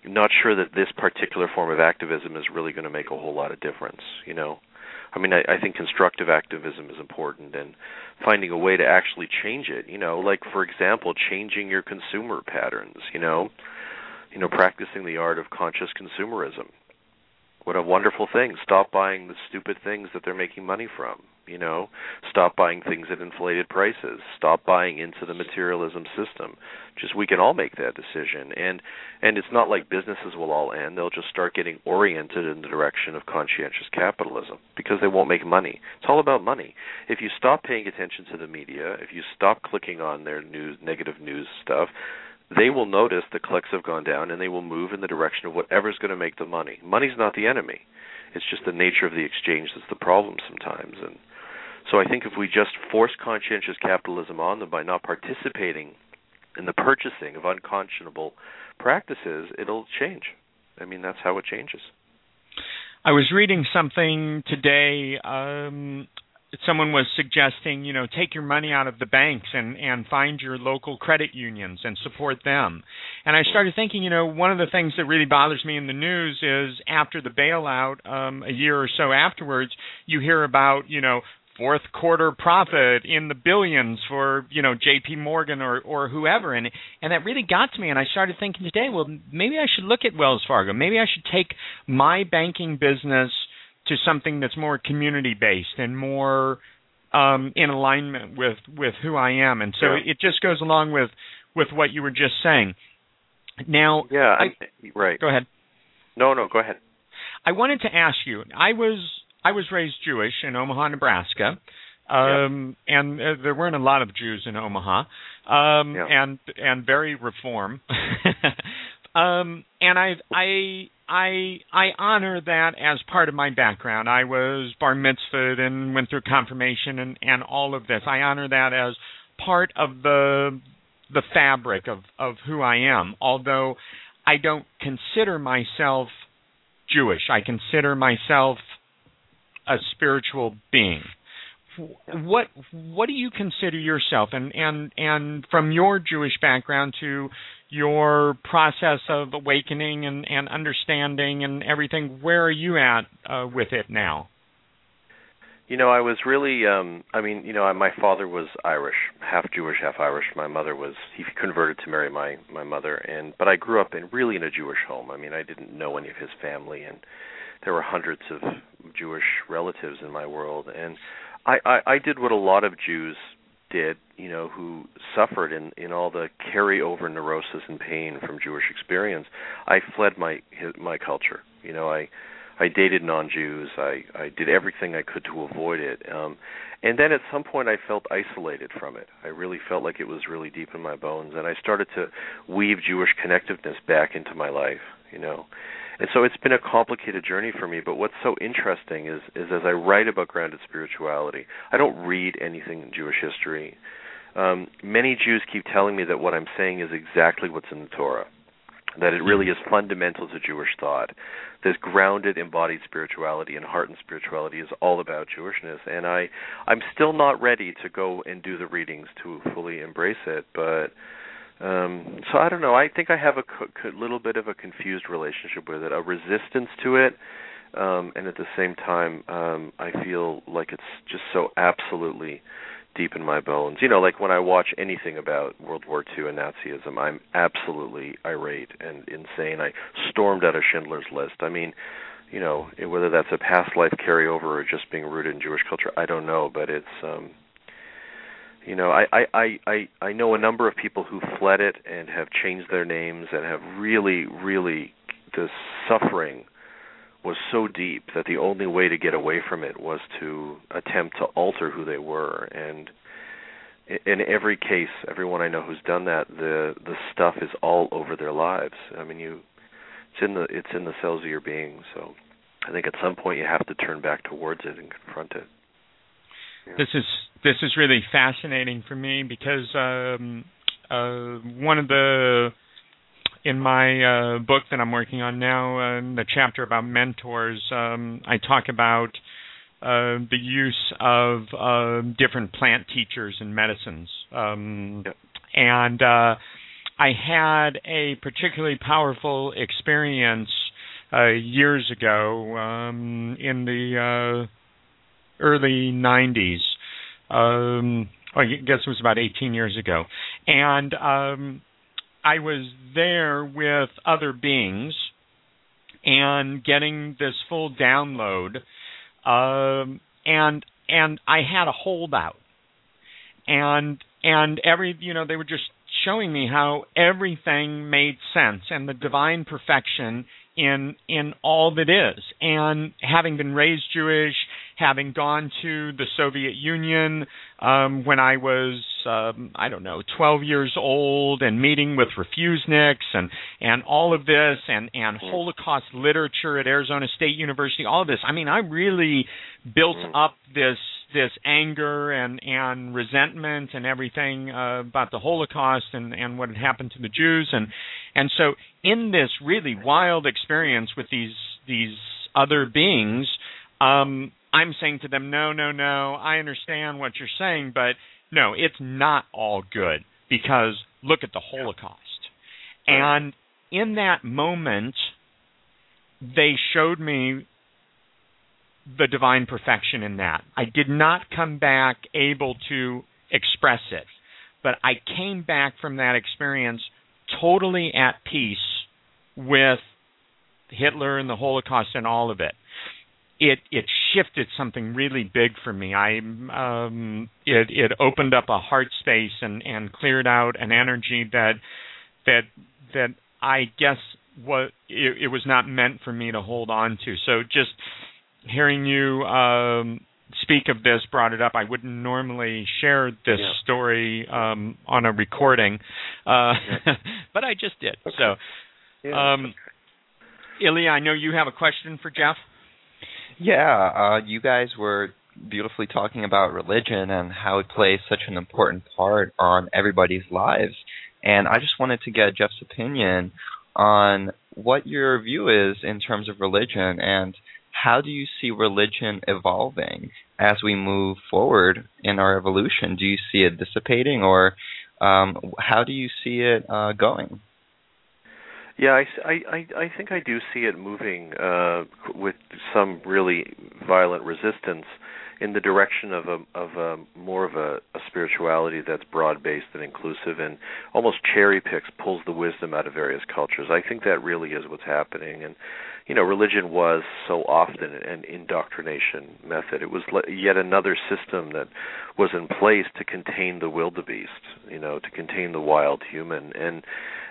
not sure that this particular form of activism is really going to make a whole lot of difference. You know. I mean, I, I think constructive activism is important, and finding a way to actually change it. You know, like for example, changing your consumer patterns. You know, you know, practicing the art of conscious consumerism. What a wonderful thing! Stop buying the stupid things that they're making money from you know? Stop buying things at inflated prices. Stop buying into the materialism system. Just we can all make that decision. And and it's not like businesses will all end. They'll just start getting oriented in the direction of conscientious capitalism because they won't make money. It's all about money. If you stop paying attention to the media if you stop clicking on their news negative news stuff they will notice the clicks have gone down and they will move in the direction of whatever's going to make the money money's not the enemy it's just the nature of the exchange that's the problem sometimes and so I think if we just force conscientious capitalism on them by not participating in the purchasing of unconscionable practices, it'll change. I mean, that's how it changes. I was reading something today. Um, someone was suggesting, you know, take your money out of the banks and and find your local credit unions and support them. And I started thinking, you know, one of the things that really bothers me in the news is after the bailout, um, a year or so afterwards, you hear about, you know, fourth quarter profit in the billions for you know J.P. Morgan or or whoever, and and that really got to me. And I started thinking today, well, maybe I should look at Wells Fargo. Maybe I should take my banking business to something that's more community based and more um, in alignment with with who I am. And so yeah. it just goes along with with what you were just saying. Now, yeah, I, right. Go ahead. No, no, go ahead. I wanted to ask you. I was I was raised Jewish in Omaha, Nebraska. Um, yep. and uh, there weren't a lot of Jews in Omaha. Um, yep. and and very reform. [laughs] um, and I I I I honor that as part of my background. I was bar mitzvahed and went through confirmation and and all of this. I honor that as part of the the fabric of of who I am. Although I don't consider myself Jewish. I consider myself a spiritual being. What what do you consider yourself and and and from your Jewish background to your process of awakening and and understanding and everything where are you at uh, with it now? You know, I was really um I mean, you know, my father was Irish, half Jewish, half Irish. My mother was he converted to marry my my mother and but I grew up in really in a Jewish home. I mean, I didn't know any of his family and there were hundreds of Jewish relatives in my world and I I, I did what a lot of Jews did, you know, who suffered in in all the carryover neurosis and pain from Jewish experience. I fled my my culture. You know, I I dated non-Jews. I I did everything I could to avoid it. Um and then at some point I felt isolated from it. I really felt like it was really deep in my bones and I started to weave Jewish connectiveness back into my life, you know. And so it's been a complicated journey for me, but what's so interesting is is as I write about grounded spirituality, I don't read anything in Jewish history. Um, many Jews keep telling me that what I'm saying is exactly what's in the Torah that it really is fundamental to Jewish thought. This grounded embodied spirituality and heart and spirituality is all about Jewishness and I I'm still not ready to go and do the readings to fully embrace it, but um so I don't know. I think I have a co- co- little bit of a confused relationship with it, a resistance to it. Um and at the same time um I feel like it's just so absolutely deep in my bones. You know, like when I watch anything about World War II and Nazism, I'm absolutely irate and insane. I stormed out of Schindler's List. I mean, you know, whether that's a past life carryover or just being rooted in Jewish culture, I don't know, but it's um you know, I, I, I, I, know a number of people who fled it and have changed their names and have really, really the suffering was so deep that the only way to get away from it was to attempt to alter who they were. And in every case everyone i know who's done that the the stuff is all over their lives. I mean you it's in the it's in the cells of your being. So i think at some point you have to turn back towards it and confront it yeah. this is this is really fascinating for me because um uh one of the in my uh, book that I'm working on now, uh, the chapter about mentors, um, I talk about uh, the use of uh, different plant teachers and medicines. Um, yep. And uh, I had a particularly powerful experience uh, years ago um, in the early 90s. Um, I guess it was about 18 years ago. And um, I was there with other beings and getting this full download, um, and and I had a holdout, and and every you know they were just showing me how everything made sense and the divine perfection in in all that is. And having been raised jewish having gone to the soviet union um when i was um i don't know 12 years old and meeting with refuseniks and and all of this and and holocaust literature at arizona state university all of this i mean i really built up this this anger and and resentment and everything uh, about the Holocaust and and what had happened to the Jews. And and so in this really wild experience with these these other beings um I'm saying to them no no no I understand what you're saying but no it's not all good because look at the Holocaust. And in that moment they showed me the divine perfection in that. I did not come back able to express it, but I came back from that experience totally at peace with Hitler and the Holocaust and all of it. It it shifted something really big for me. I um it it opened up a heart space and and cleared out an energy that that that I guess what it, it was not meant for me to hold on to. So just hearing you um, speak of this brought it up. I wouldn't normally share this yeah. story um, on a recording, uh, yeah. [laughs] but I just did. Okay. So, Yeah, Um, Ilya, I know you have a question for Jeff. Yeah, uh, you guys were beautifully talking about religion and how it plays such an important part on everybody's lives. And I just wanted to get Jeff's opinion on what your view is in terms of religion and how do you see religion evolving as we move forward in our evolution? Do you see it dissipating or um, how do you see it uh, going? Yeah, I, I, I think I do see it moving uh, with some really violent resistance in the direction of a of a more of a, a spirituality that's broad based and inclusive and almost cherry picks pulls the wisdom out of various cultures. I think that really is what's happening and you know religion was so often an indoctrination method. It was yet another system that was in place to contain the wildebeest, you know, to contain the wild human and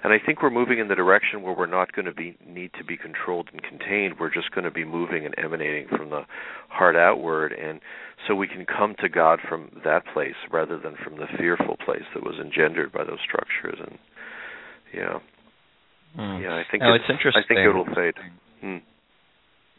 and I think we're moving in the direction where we're not going to be need to be controlled and contained. We're just going to be moving and emanating from the heart outward, and so we can come to God from that place rather than from the fearful place that was engendered by those structures. And yeah, Mm. yeah, I think No, it's, it's interesting. I think it'll fade. Hmm.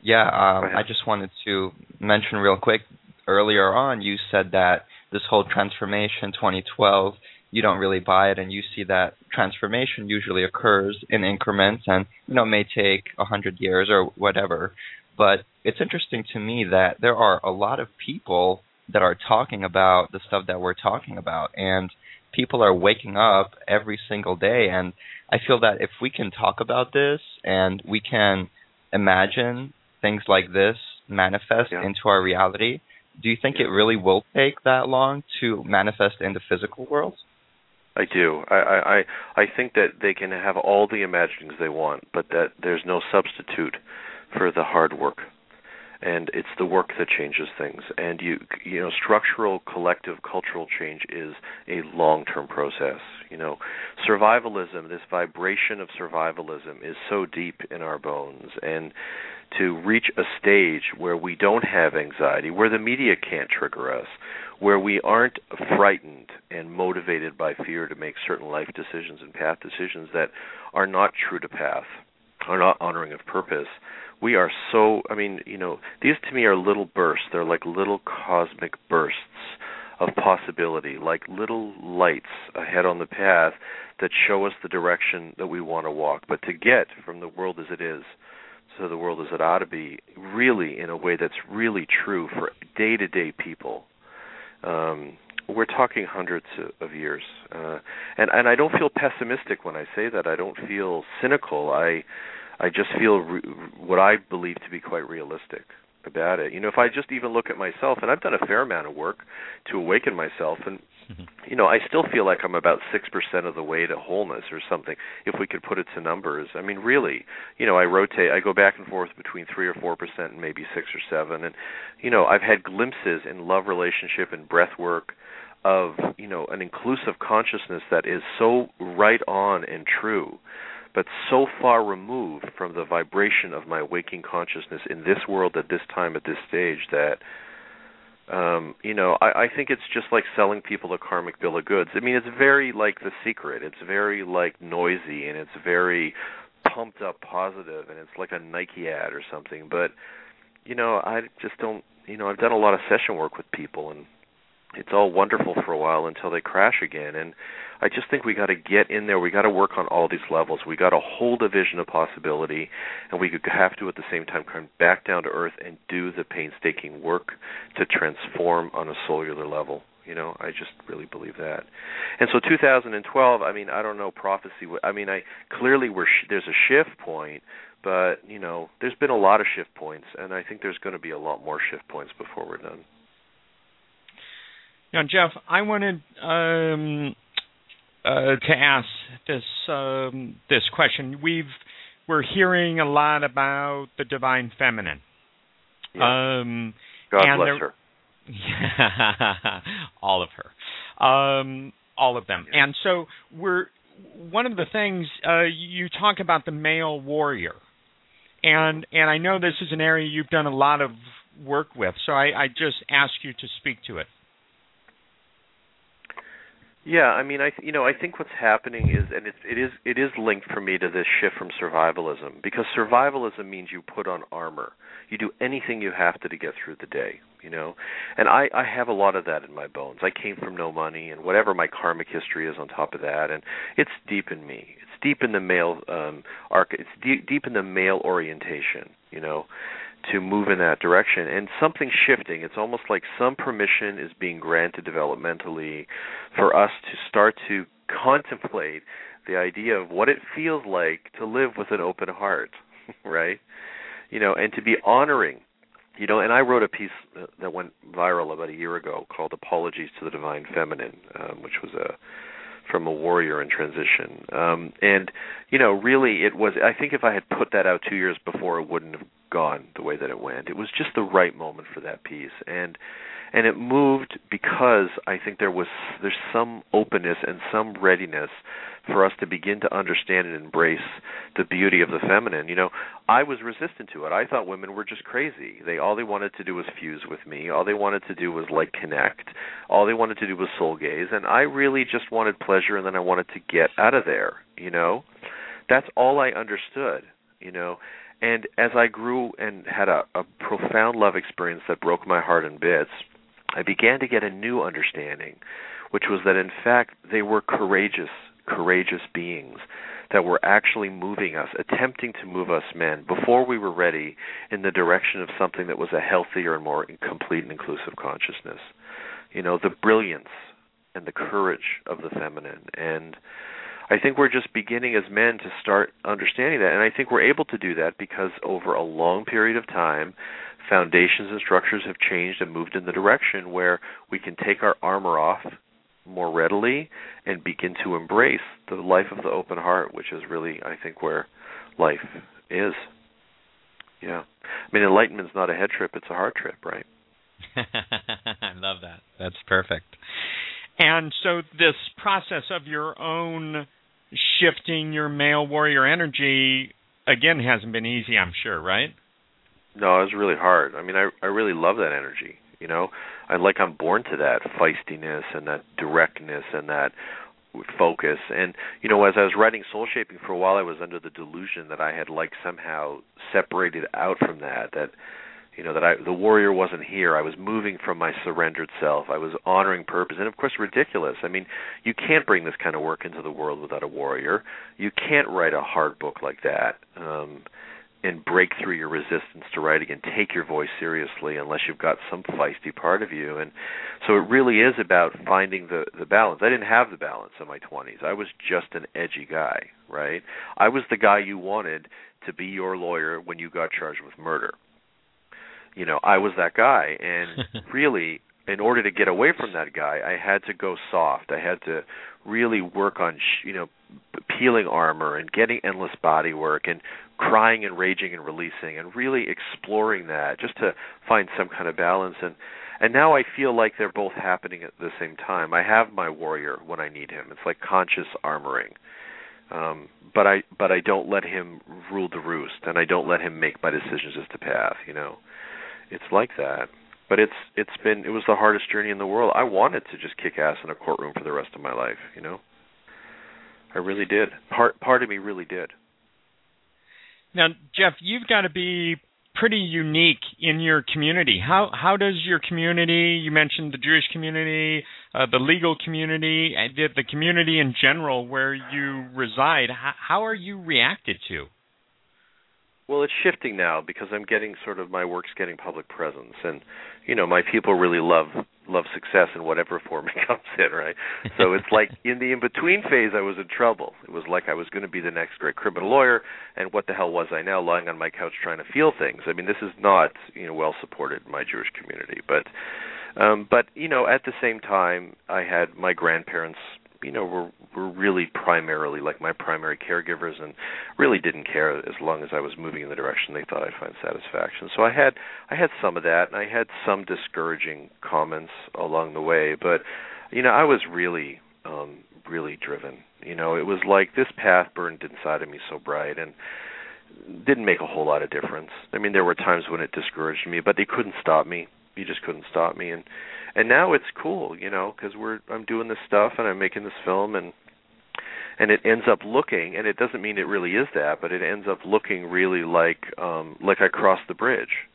Yeah, um, I just wanted to mention real quick. Earlier on, you said that this whole transformation 2012, you don't really buy it, and you see that transformation usually occurs in increments, and you know may take a hundred years or whatever. But it's interesting to me that there are a lot of people that are talking about the stuff that we're talking about, and people are waking up every single day, and I feel that if we can talk about this and we can imagine things like this manifest Yeah. into our reality, do you think it really will take that long to manifest in the physical world? I do. I I I think that they can have all the imaginings they want, but that there's no substitute for the hard work. And it's the work that changes things. And you you know, structural collective cultural change is a long-term process. You know, survivalism, this vibration of survivalism is so deep in our bones and to reach a stage where we don't have anxiety, where the media can't trigger us, where we aren't frightened and motivated by fear to make certain life decisions and path decisions that are not true to path, are not honoring of purpose. We are so, I mean, you know, these to me are little bursts. They're like little cosmic bursts of possibility, like little lights ahead on the path that show us the direction that we want to walk. But to get from the world as it is to the world as it ought to be, really in a way that's really true for day to day people, um, we're talking hundreds of years, uh, and and I don't feel pessimistic when I say that. I don't feel cynical. I I just feel re- what I believe to be quite realistic about it. You know, if I just even look at myself, and I've done a fair amount of work to awaken myself, and mm-hmm. you know, I still feel like I'm about six percent of the way to wholeness or something. If we could put it to numbers, I mean, really, you know, I rotate, I go back and forth between three or four percent, and maybe six or seven, and you know, I've had glimpses in love relationship and breath work of you know an inclusive consciousness that is so right on and true but so far removed from the vibration of my waking consciousness in this world at this time at this stage that um you know i i think it's just like selling people a karmic bill of goods. I mean it's very like the secret. It's very like noisy and it's very pumped up positive and it's like a nike ad or something. But you know i just don't you know i've done a lot of session work with people and it's all wonderful for a while until they crash again. And i just think we got to get in there. We got to work on all these levels. We got to hold a vision of possibility and we have to at the same time come back down to earth and do the painstaking work to transform on a cellular level. You know i just really believe that. And so 2012 i mean i don't know prophecy i mean i clearly we're sh- there's a shift point but you know there's been a lot of shift points and i think there's going to be a lot more shift points before we're done Now, Jeff, I wanted um, uh, to ask this um, this question. We've we're hearing a lot about the divine feminine. Yeah. Um, god bless her [laughs] all of her, um, all of them. And so we're one of the things uh, you talk about the male warrior, and and I know this is an area you've done a lot of work with. So I, I just ask you to speak to it. Yeah, I mean, I you know, I think what's happening is, and it's it is it is linked for me to this shift from survivalism because survivalism means you put on armor, you do anything you have to to get through the day, you know, and I I have a lot of that in my bones. I came from no money, and whatever my karmic history is on top of that, and it's deep in me. It's deep in the male um arc. It's deep deep in the male orientation, you know to move in that direction and something shifting. It's almost like some permission is being granted developmentally for us to start to contemplate the idea of what it feels like to live with an open heart [laughs] right? You know and to be honoring you know and i wrote a piece that went viral about a year ago called apologies to the divine feminine um, which was a from a warrior in transition. Um and you know really it was i think if i had put that out 2 years before it wouldn't have gone the way that it went. It was just the right moment for that piece, and and it moved because I think there was there's some openness and some readiness for us to begin to understand and embrace the beauty of the feminine. You know, I was resistant to it. I thought women were just crazy. They all they wanted to do was fuse with me. All they wanted to do was like connect. All they wanted to do was soul gaze, and I really just wanted pleasure, and then I wanted to get out of there. You know, that's all I understood. You know, and as I grew and had a, a profound love experience that broke my heart in bits, I began to get a new understanding, which was that in fact they were courageous, courageous beings that were actually moving us, attempting to move us men before we were ready in the direction of something that was a healthier and more complete and inclusive consciousness. You know, the brilliance and the courage of the feminine and I think we're just beginning as men to start understanding that. And I think we're able to do that because over a long period of time, foundations and structures have changed and moved in the direction where we can take our armor off more readily and begin to embrace the life of the open heart, which is really, I think, where life is. Yeah. I mean, enlightenment's not a head trip, it's a heart trip, right? [laughs] I love that. That's perfect. And so, this process of your own shifting your male warrior energy again hasn't been easy, I'm sure, right? No, it was really hard. I mean, I I really love that energy. You know, I like I'm born to that feistiness and that directness and that focus. And you know, as I was writing soul shaping for a while, I was under the delusion that I had like somehow separated out from that. That you know that I the warrior wasn't here. I was moving from my surrendered self. I was honoring purpose, and of course, ridiculous. I mean, you can't bring this kind of work into the world without a warrior. You can't write a hard book like that um, and break through your resistance to writing and take your voice seriously unless you've got some feisty part of you. And so it really is about finding the the balance. I didn't have the balance in my 20s. I was just an edgy guy, right? I was the guy you wanted to be your lawyer when you got charged with murder you know i was that guy and [laughs] really in order to get away from that guy i had to go soft i had to really work on sh- you know peeling armor and getting endless body work and crying and raging and releasing and really exploring that just to find some kind of balance and and now I feel like they're both happening at the same time. I have my warrior when I need him. It's like conscious armoring. Um, but I but I don't let him rule the roost, and I don't let him make my decisions as to path. You know, it's like that. But it's it's been it was the hardest journey in the world. I wanted to just kick ass in a courtroom for the rest of my life, you know. I really did. Part part of me really did. Now, Jeff, you've got to be pretty unique in your community. How how does your community? You mentioned the Jewish community, uh, the legal community, the, the community in general where you reside. How, how are you reacted to? Well, it's shifting now because I'm getting sort of my work's getting public presence, and you know my people really love love success in whatever [laughs] form it comes in, right? So it's like in the in between phase, I was in trouble. It was like I was going to be the next great criminal lawyer, and what the hell was I now lying on my couch trying to feel things? I mean, this is not you know well supported in my Jewish community, but um but you know at the same time, I had my grandparents you know were were really primarily like my primary caregivers and really didn't care as long as I was moving in the direction they thought I'd find satisfaction. So I had I had some of that and I had some discouraging comments along the way, but you know, I was really um really driven. You know, it was like this path burned inside of me so bright and didn't make a whole lot of difference. I mean, there were times when it discouraged me, but they couldn't stop me. You just couldn't stop me and and now it's cool you know because we're i'm doing this stuff and i'm making this film and and it ends up looking and it doesn't mean it really is that but it ends up looking really like um like i crossed the bridge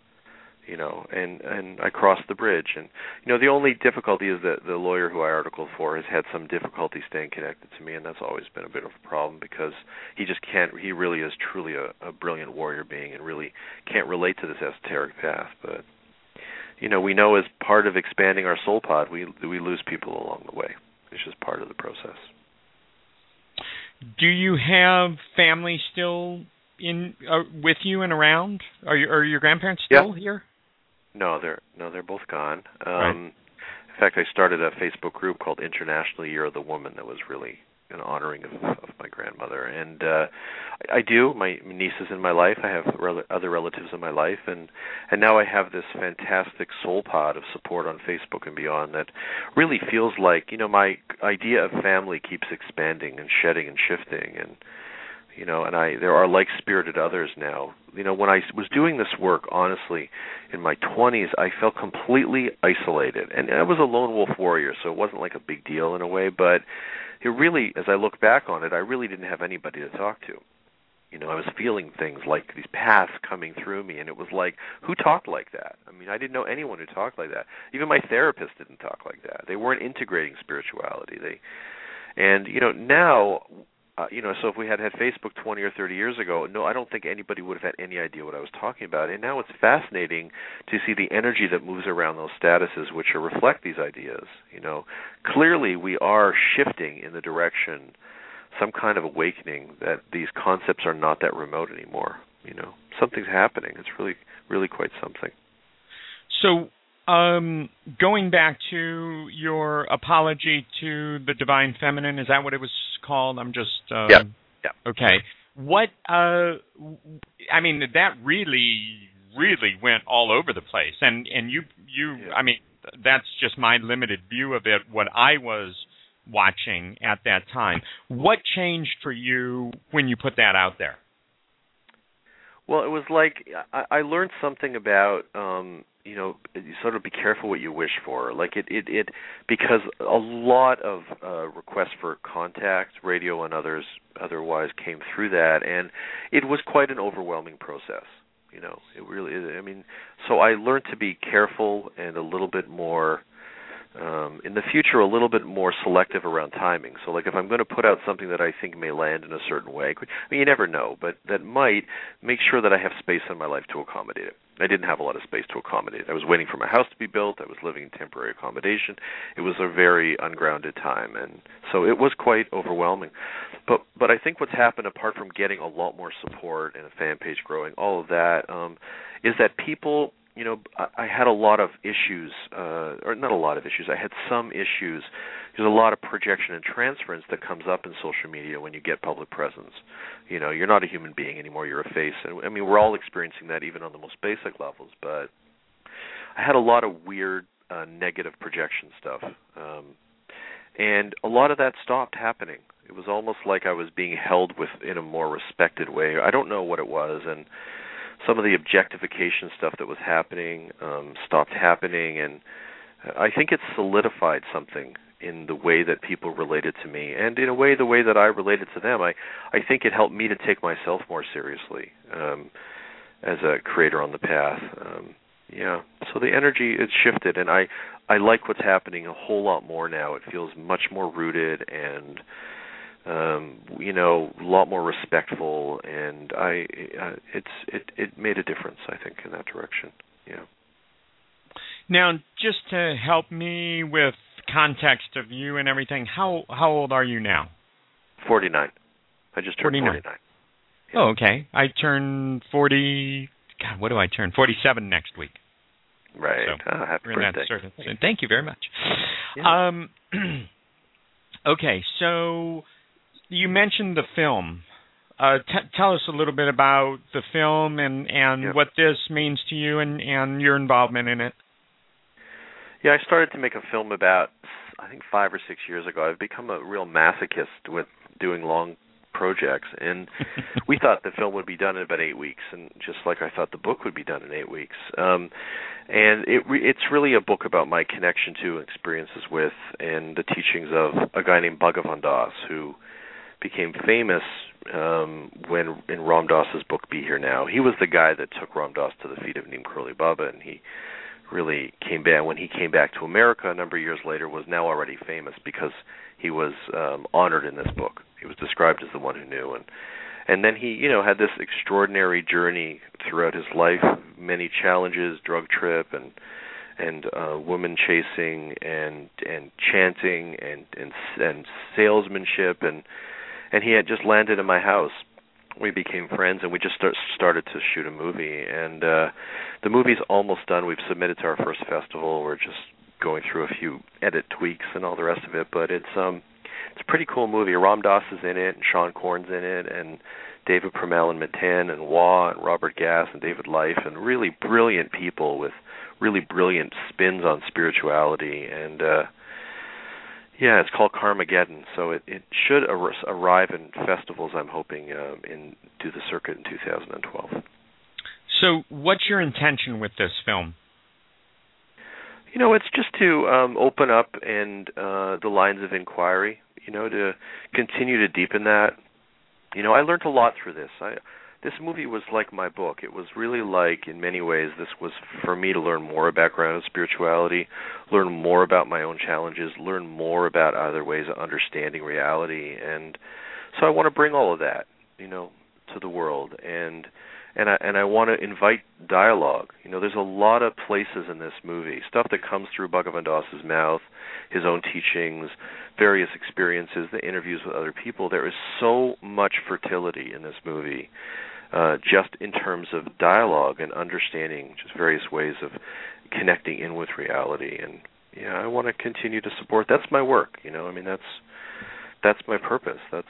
you know and and i crossed the bridge. And you know the only difficulty is that the lawyer who i articled for has had some difficulty staying connected to me and that's always been a bit of a problem because he just can't he really is truly a, a brilliant warrior being and really can't relate to this esoteric path but you know we know as part of expanding our soul pod we we lose people along the way it's just part of the process do you have family still in uh, with you and around? Are, you, are your grandparents still yeah. here? No, they're no, they're both gone. Um, right. In fact, I started a Facebook group called International Year of the Woman that was really an honoring of, of my grandmother. And uh, I, I do. My nieces in my life. I have rel- other relatives in my life, and and now I have this fantastic soul pod of support on Facebook and beyond that really feels like you know my idea of family keeps expanding and shedding and shifting and you know and i there are like spirited others now you know when i was doing this work honestly in my 20s i felt completely isolated and i was a lone wolf warrior so it wasn't like a big deal in a way but it really as i look back on it i really didn't have anybody to talk to. You know i was feeling things like these paths coming through me and it was like who talked like that? I mean i didn't know anyone who talked like that. Even my therapist didn't talk like that. They weren't integrating spirituality. They and you know now uh, you know, so if we had had Facebook 20 or 30 years ago, no, I don't think anybody would have had any idea what I was talking about. And now it's fascinating to see the energy that moves around those statuses, which are, reflect these ideas. You know, clearly we are shifting in the direction, some kind of awakening that these concepts are not that remote anymore. You know, something's happening. It's really, really quite something. So um, going back to your apology to the divine feminine, is that what it was called? I'm just uh, yeah, yeah. Okay. What? Uh, I mean, that really, really went all over the place, and and you you. Yeah. I mean, that's just my limited view of it. What I was watching at that time. What changed for you when you put that out there? Well, it was like I, I learned something about um you know you sort of be careful what you wish for. Like it it it because a lot of uh requests for contact radio and others otherwise came through that and it was quite an overwhelming process you know. It really i mean so i learned to be careful and a little bit more um, in the future a little bit more selective around timing. So, like if I'm going to put out something that I think may land in a certain way, I mean, you never know, but that might make sure that I have space in my life to accommodate it. I didn't have a lot of space to accommodate. I was waiting for my house to be built. I was living in temporary accommodation. It was a very ungrounded time, and so it was quite overwhelming. But but I think what's happened, apart from getting a lot more support and a fan page growing, all of that, um, is that people you know, I, had a lot of issues, uh, or not a lot of issues. I had some issues. There's a lot of projection and transference that comes up in social media when you get public presence. You know, you're not a human being anymore. You're a face, and I mean, we're all experiencing that even on the most basic levels. But I had a lot of weird, uh, negative projection stuff, um, and a lot of that stopped happening. It was almost like I was being held with in a more respected way. I don't know what it was, and some of the objectification stuff that was happening um, stopped happening, and I think it solidified something in the way that people related to me, and in a way, the way that I related to them. I I think it helped me to take myself more seriously um, as a creator on the path. Um, yeah, so the energy it's shifted, and I I like what's happening a whole lot more now. It feels much more rooted and um you know a lot more respectful and i uh, it's it it made a difference i think in that direction. Yeah. Now just to help me with context of you and everything how how old are you now? 49 i just turned 49, 49. Yeah. oh okay. I turn 40 god what do i turn? 47 next week. Right. So oh, happy birthday. thank you very much. Yeah. um [clears throat] okay so you mentioned the film. Uh, t- tell us a little bit about the film and and yeah. what this means to you and and your involvement in it. Yeah, I started to make a film about I think five or six years ago. I've become a real masochist with doing long projects, and [laughs] we thought the film would be done in about eight weeks, and just like I thought the book would be done in eight weeks. Um, and it re- it's really a book about my connection to experiences with and the teachings of a guy named Bhagavan Das who became famous um when in Ram Dass's book Be Here Now. He was the guy that took Ram Dass to the feet of Neem Karoli Baba and he really came back when he came back to America a number of years later was now already famous because he was um honored in this book. He was described as the one who knew and and then he you know had this extraordinary journey throughout his life many challenges drug trip and and uh woman chasing and and chanting and and and salesmanship and and he had just landed in my house. We became friends and we just start, started to shoot a movie. And uh the movie's almost done. We've submitted to our first festival. We're just going through a few edit tweaks and all the rest of it. But it's um it's a pretty cool movie. Ram Dass is in it, and Seane Corn's in it, and David Permel and Miten and Wah and Robert Gass and David Life, and really brilliant people with really brilliant spins on spirituality. And uh yeah, it's called Karmageddon, so it it should ar- arrive in festivals. I'm hoping uh, in do the circuit in 2012. So, what's your intention with this film? You know, it's just to um, open up and uh, the lines of inquiry. You know, to continue to deepen that. You know, I learned a lot through this. I this movie was like my book. It was really like, in many ways, this was for me to learn more about grounded spirituality, learn more about my own challenges, learn more about other ways of understanding reality, and so I want to bring all of that, you know, to the world. And and I and I want to invite dialogue. You know, there's a lot of places in this movie, stuff that comes through Bhagavan Das's mouth, his own teachings, various experiences, the interviews with other people. There is so much fertility in this movie, uh, just in terms of dialogue and understanding, just various ways of connecting in with reality. And yeah, I want to continue to support. That's my work. You know, I mean, that's that's my purpose. That's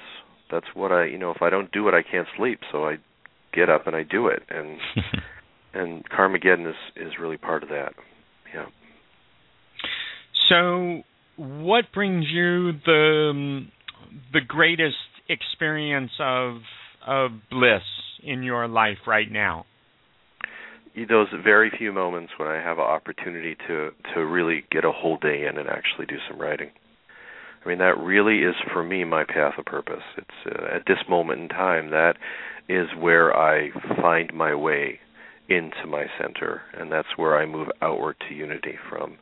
that's what I, you know, if I don't do it, I can't sleep. So I get up and I do it, and [laughs] and Karmageddon is is really part of that. Yeah. So, what brings you the the greatest experience of of bliss in your life right now? Those very few moments when I have an opportunity to to really get a whole day in and actually do some writing. I mean, that really is for me my path of purpose. It's uh, at this moment in time that is where I find my way into my center, and that's where I move outward to unity from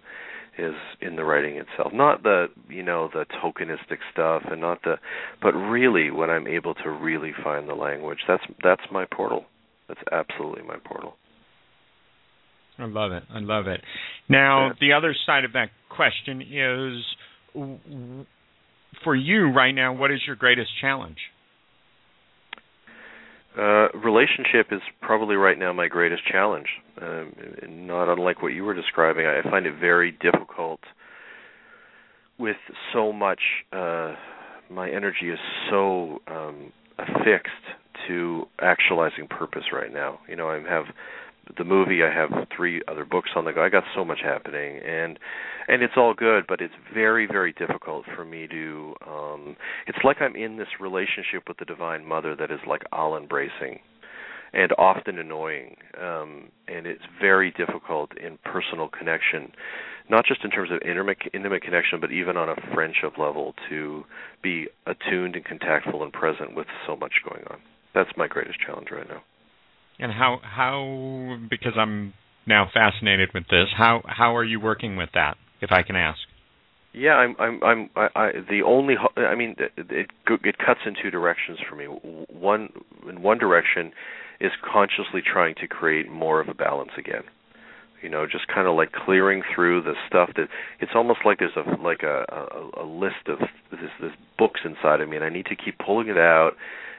is in the writing itself. Not the you know the tokenistic stuff and not the but really when i'm able to really find the language that's that's my portal. That's absolutely my portal. I love it. I love it. Now yeah. the other side of that question is for you right now what is your greatest challenge uh, relationship is probably right now my greatest challenge. Um, not unlike what you were describing, I find it very difficult with so much. Uh, my energy is so um, affixed to actualizing purpose right now. You know, I have the movie i have three other books on the go. I got so much happening and and it's all good but it's very very difficult for me to um it's like i'm in this relationship with the divine mother that is like all embracing and often annoying um and it's very difficult in personal connection not just in terms of intimate intimate connection but even on a friendship level to be attuned and contactful and present with so much going on. That's my greatest challenge right now and how how because I'm now fascinated with this. How how are you working with that, if I can ask? Yeah, I'm I'm I'm I, I the only I mean it, it cuts in two directions for me. One in one direction is consciously trying to create more of a balance again. You know, just kind of like clearing through the stuff that it's almost like there's a like a a, a list of this this books inside of me, and I need to keep pulling it out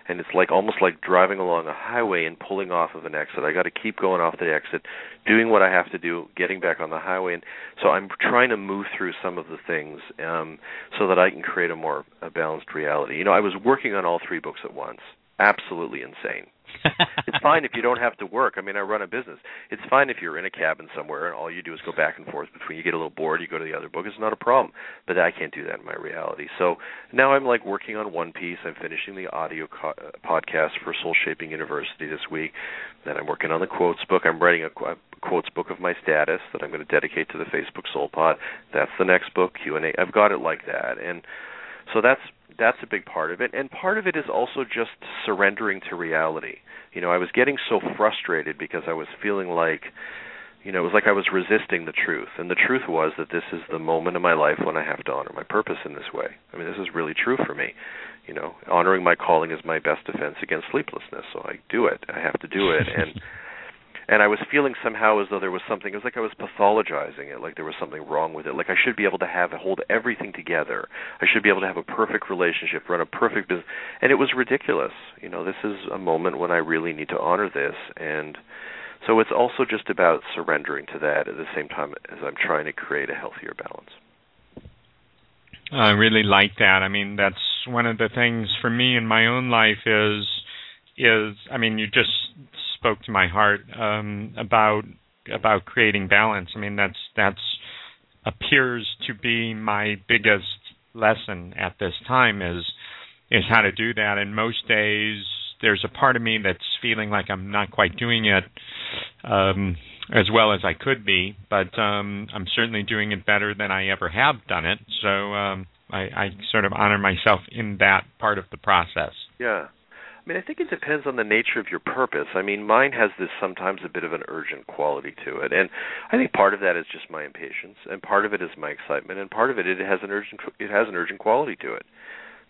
and it's like almost like driving along a highway and pulling off of an exit. I got to keep going off the exit, doing what I have to do, getting back on the highway, and so I'm trying to move through some of the things um, so that I can create a more a balanced reality. You know, I was working on all three books at once. Absolutely insane. [laughs] it's fine if you don't have to work. I mean, I run a business. It's fine if you're in a cabin somewhere and all you do is go back and forth between. You get a little bored, you go to the other book. It's not a problem. But I can't do that in my reality. So now I'm like working on one piece. I'm finishing the audio co- uh, podcast for Soul Shaping University this week. Then I'm working on the quotes book. I'm writing a, quotes book of my status that I'm going to dedicate to the Facebook Soul Pod. That's the next book Q and A. I've got it like that, and so that's that's a big part of it. And part of it is also just surrendering to reality. You know, I was getting so frustrated because I was feeling like you know, it was like I was resisting the truth. And the truth was that this is the moment of my life when I have to honor my purpose in this way. I mean, this is really true for me. You know, honoring my calling is my best defense against sleeplessness. So I do it. I have to do it. And [laughs] and I was feeling somehow as though there was something. It was like I was pathologizing it, like there was something wrong with it. Like I should be able to have hold everything together. I should be able to have a perfect relationship, run a perfect business. And it was ridiculous. You know, this is a moment when I really need to honor this and so it's also just about surrendering to that at the same time as I'm trying to create a healthier balance. I really like that. I mean, that's one of the things for me in my own life is is I mean, you just spoke to my heart um, about about creating balance. I mean, that's that's appears to be my biggest lesson at this time is is how to do that. And most days there's a part of me that's feeling like I'm not quite doing it um, as well as I could be, but um, I'm certainly doing it better than I ever have done it. So um, I, I sort of honor myself in that part of the process. Yeah. I mean, I think it depends on the nature of your purpose. I mean, mine has this sometimes a bit of an urgent quality to it, and I think part of that is just my impatience, and part of it is my excitement, and part of it it has an urgent it has an urgent quality to it.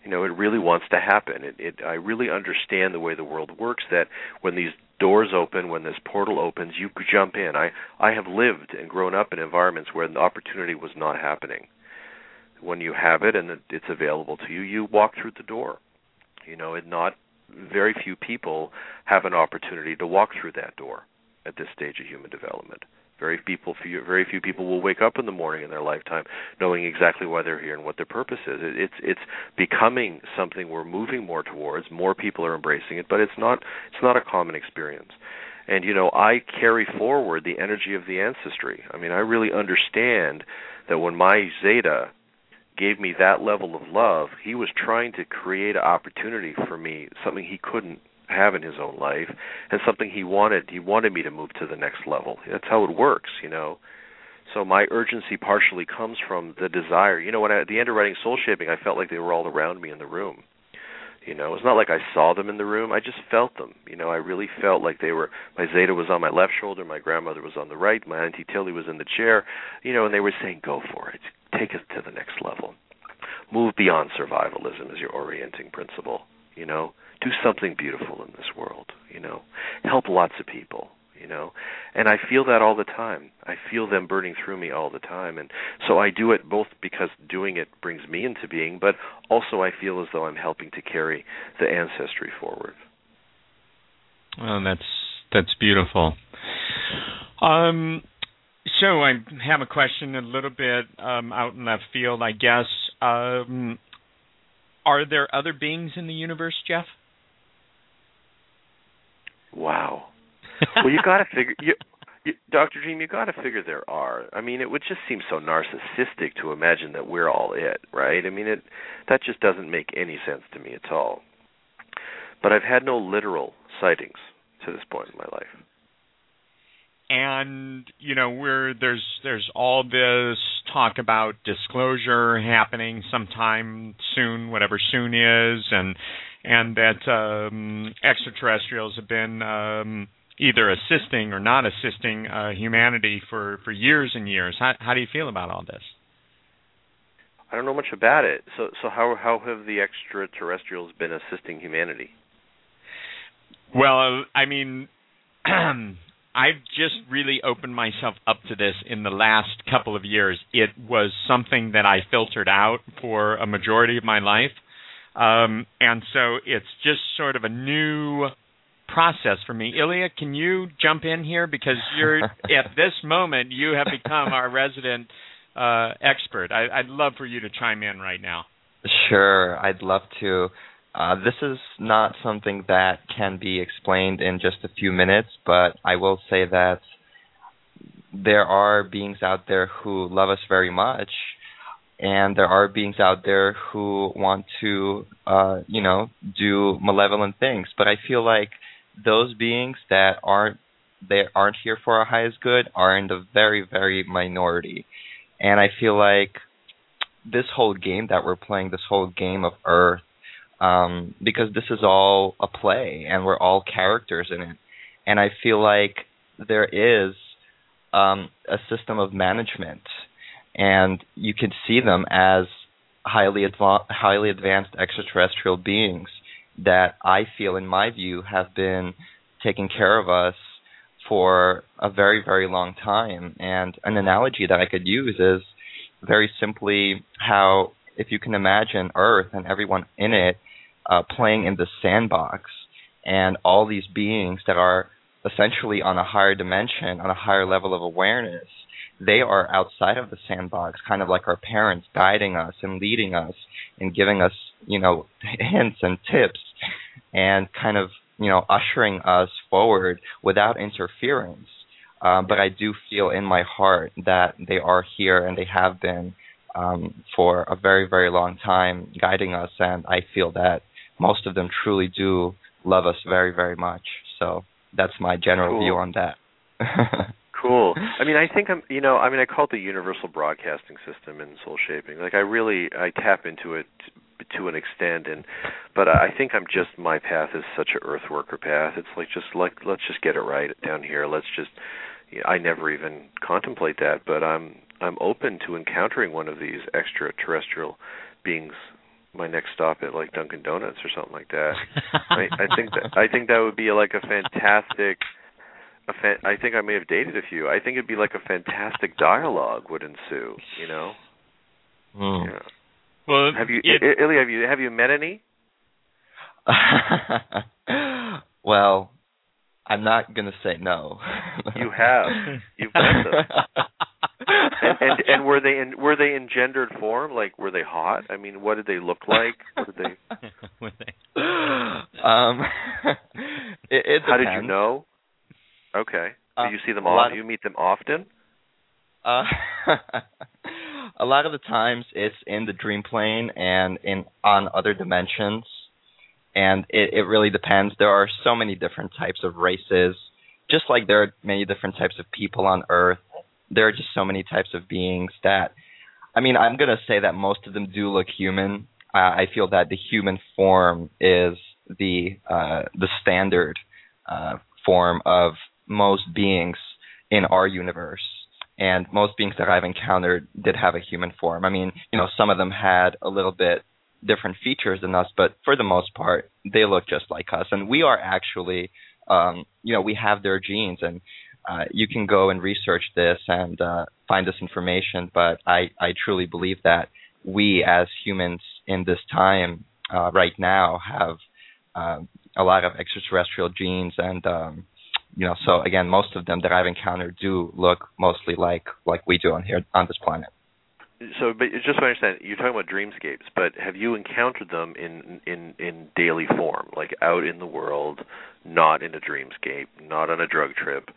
You know it really wants to happen. It, it i really understand the way the world works that when these doors open when this portal opens you jump in. I i have lived and grown up in environments where the opportunity was not happening. When you have it and it's available to you you walk through the door. You know and not very few people have an opportunity to walk through that door at this stage of human development very people, few, very few people will wake up in the morning in their lifetime knowing exactly why they're here and what their purpose is. It, it's it's becoming something we're moving more towards. More people are embracing it, but it's not it's not a common experience. And you know, I carry forward the energy of the ancestry. I mean, I really understand that when my Zeta gave me that level of love, he was trying to create an opportunity for me, something he couldn't have in his own life and something he wanted he wanted me to move to the next level. That's how it works you know? So my urgency partially comes from the desire. You know when I, at the end of writing soul shaping i felt like they were all around me in the room you know? It's not like i saw them in the room. I just felt them you know? I really felt like they were my zeta was on my left shoulder my grandmother was on the right my auntie tilly was in the chair you know and they were saying go for it. Take it to the next level. Move beyond survivalism as your orienting principle you know? Do something beautiful in this world, you know. Help lots of people, you know. And I feel that all the time. I feel them burning through me all the time. And so I do it both because doing it brings me into being, but also I feel as though I'm helping to carry the ancestry forward. Well, that's that's beautiful. Um so I have a question a little bit um, out in left field, I guess. Um, are there other beings in the universe, Jeff? Wow. Well, you got to figure you, [laughs] you, Dr. Dream, you got to figure there are. I mean, it would just seem so narcissistic to imagine that we're all it, right? I mean, it that just doesn't make any sense to me at all. But I've had no literal sightings to this point in my life. And you know, we're there's there's all this talk about disclosure happening sometime soon, whatever soon is, and and that um, extraterrestrials have been um, either assisting or not assisting uh, humanity for, for years and years. How, how do you feel about all this? I don't know much about it. So so how how have the extraterrestrials been assisting humanity? Well, I mean, [clears throat] I've just really opened myself up to this in the last couple of years. It was something that I filtered out for a majority of my life. Um, and so it's just sort of a new process for me. Ilya, can you jump in here because you're [laughs] at this moment you have become our resident uh, expert. I, would love for you to chime in right now. Sure, I'd love to. Uh, this is not something that can be explained in just a few minutes, but I will say that there are beings out there who love us very much and there are beings out there who want to uh you know do malevolent things but i feel like those beings that aren't they aren't here for our highest good are in the very very minority, and I feel like this whole game that we're playing, this whole game of Earth, um, because this is all a play and we're all characters in it, and I feel like there is um, a system of management, and you can see them as highly adva- highly advanced extraterrestrial beings that I feel, in my view, have been taking care of us for a very very long time. And an analogy that I could use is very simply how if you can imagine Earth and everyone in it uh, playing in the sandbox, and all these beings that are essentially on a higher dimension, on a higher level of awareness, they are outside of the sandbox, kind of like our parents, guiding us and leading us and giving us, you know, hints and tips and kind of, you know, ushering us forward without interference. Um, but I do feel in my heart that they are here and they have been um, for a very, very long time guiding us. And I feel that most of them truly do love us very, very much. So that's my general cool. view on that. [laughs] cool. [laughs] I mean, I think I'm. You know, I mean, I call it the universal broadcasting system in soul shaping. Like, I really I tap into it to an extent, and but I think I'm just my path is such a earth worker path. It's like just like let's just get it right down here. Let's just. You know, I never even contemplate that, but I'm I'm open to encountering one of these extraterrestrial beings my next stop at like Dunkin' Donuts or something like that. [laughs] I, I think that I think that would be like a fantastic. A fa- I think I may have dated a few. I think it'd be like a fantastic dialogue would ensue. You know. Mm. Yeah. Well, Have you, it- I- Ilya? Have you have you met any? [laughs] well, I'm not gonna say no. You have. You've met them. And, and and were they in were they in gendered form? Like were they hot? I mean, what did they look like? What did they? [laughs] Were they- um, [laughs] it, it How did you know? Okay. Uh, Do you see them a lot often? of- You meet them often? Uh, [laughs] a lot of the times it's in the dream plane and in on other dimensions, and it, it really depends. There are so many different types of races, just like there are many different types of people on Earth. There are just so many types of beings that, I mean, I'm gonna say that most of them do look human. Uh, I feel that the human form is the uh, the standard uh, form of most beings in our universe and most beings that I've encountered did have a human form. I mean, you know, some of them had a little bit different features than us, but for the most part, they look just like us. And we are actually, um, you know, we have their genes, and uh, you can go and research this and uh, find this information. But I, I truly believe that we, as humans in this time uh, right now, have uh, a lot of extraterrestrial genes and um, you know, so again, most of them that I've encountered do look mostly like like we do on here on this planet. So, but just so I understand, you're talking about dreamscapes, but have you encountered them in in in daily form, like out in the world, not in a dreamscape, not on a drug trip,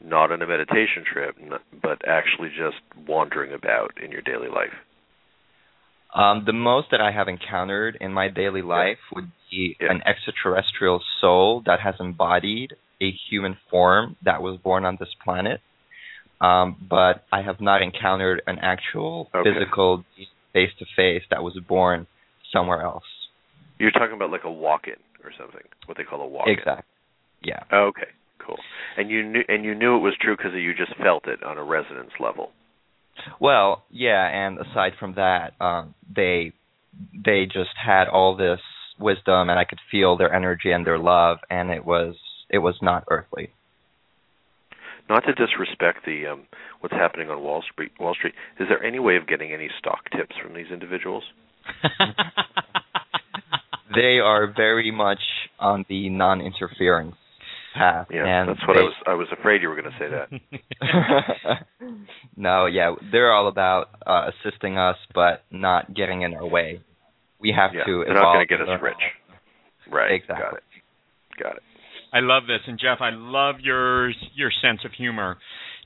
not on a meditation trip, but actually just wandering about in your daily life? Um, the most that I have encountered in my daily life would be Yeah. an extraterrestrial soul that has embodied a human form that was born on this planet. Um, but I have not encountered an actual Okay. physical face to face that was born somewhere else. You're talking about like a walk-in or something, what they call a walk-in. Exactly. Yeah. Okay, cool. And you knew and you knew it was true because you just felt it on a resonance level. Well, yeah, and aside from that, um, they they just had all this wisdom, and I could feel their energy and their love, and it was it was not earthly. Not to disrespect the um, what's happening on Wall Street. Wall Street. Is there any way of getting any stock tips from these individuals? [laughs] [laughs] They are very much on the non-interference path, Yeah, and that's what they, I was. I was afraid you were going to say that. [laughs] no, yeah, they're all about uh, assisting us, but not getting in our way. We have yeah, to. they're not evolve going to get us rich. Right. Exactly. Got it. Got it. I love this, and Jeff, I love your your sense of humor.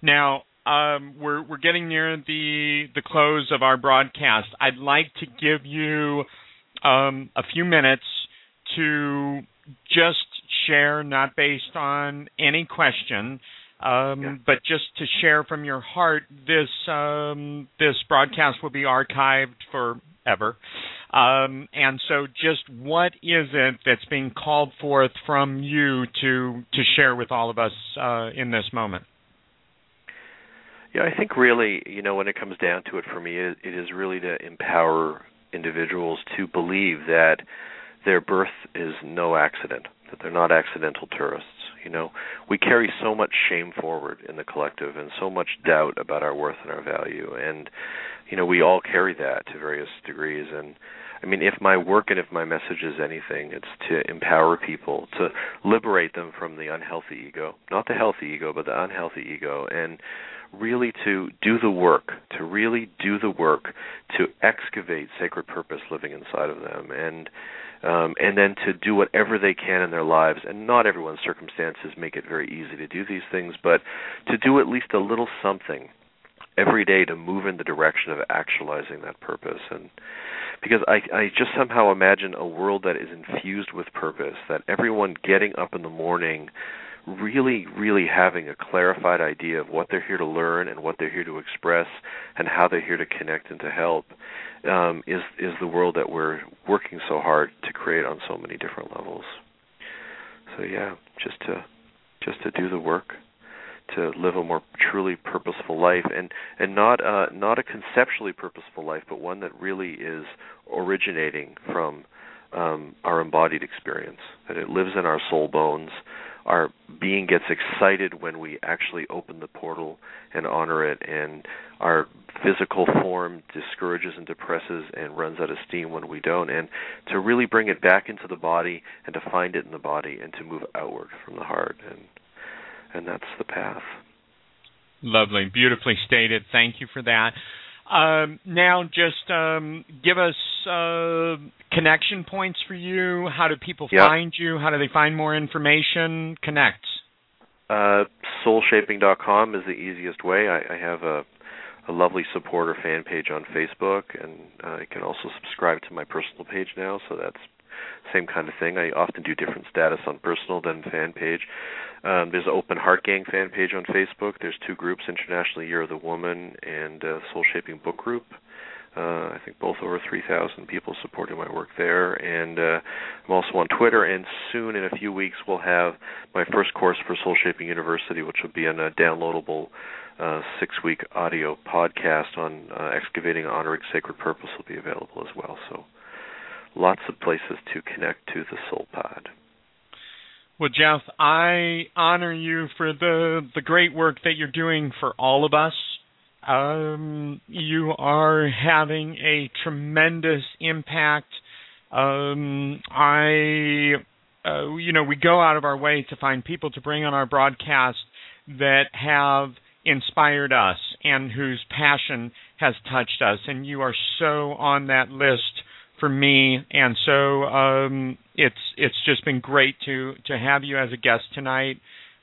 Now, um, we're we're getting near the the close of our broadcast. I'd like to give you um, a few minutes to just share, not based on any question, um, Yeah. but just to share from your heart. This um, this broadcast will be archived forever, um, and so just what is it that's being called forth from you to to share with all of us uh, in this moment? Yeah, I think really, you know, when it comes down to it for me, it, it is really to empower individuals to believe that their birth is no accident, that they're not accidental tourists. You know, we carry so much shame forward in the collective and so much doubt about our worth and our value. And, you know, we all carry that to various degrees. And, I mean, if my work and if my message is anything, it's to empower people, to liberate them from the unhealthy ego, not the healthy ego, but the unhealthy ego, and really to do the work, to really do the work to excavate sacred purpose living inside of them, and um, and then to do whatever they can in their lives. And not everyone's circumstances make it very easy to do these things, but to do at least a little something every day to move in the direction of actualizing that purpose and because I I just somehow imagine a world that is infused with purpose that everyone getting up in the morning really really having a clarified idea of what they're here to learn and what they're here to express and how they're here to connect and to help um, is is the world that we're working so hard to create on so many different levels. So yeah, just to just to do the work, to live a more truly purposeful life, and and not uh, not a conceptually purposeful life, but one that really is originating from um, our embodied experience. That it lives in our soul bones. Our being gets excited when we actually open the portal and honor it, and our physical form discourages and depresses and runs out of steam when we don't. And to really bring it back into the body and to find it in the body and to move outward from the heart, and and that's the path. Lovely, beautifully stated. Thank you for that. Um, now, just um, give us uh, connection points for you. How do people Yeah. find you? How do they find more information? Connect. Uh, soulshaping.com is the easiest way. I, I have a, a lovely supporter fan page on Facebook, and uh, you can also subscribe to my personal page now. So that's same kind of thing. I often do different status on personal than fan page. Um, there's an Open Heart Gang fan page on Facebook. There's two groups: International Year of the Woman and uh, Soul Shaping Book Group. Uh, I think both over 3,000 people supporting my work there, and uh, I'm also on Twitter. And soon, in a few weeks, we'll have my first course for Soul Shaping University, which will be a downloadable uh, six-week audio podcast on uh, excavating honoring sacred purpose will be available as well. So, lots of places to connect to the Soul Pod. Well, Jeff, I honor you for the the great work that you're doing for all of us. Um, you are having a tremendous impact. Um, I, uh, you know, we go out of our way to find people to bring on our broadcast that have inspired us and whose passion has touched us, and you are so on that list for me. And so um, it's it's just been great to to have you as a guest tonight.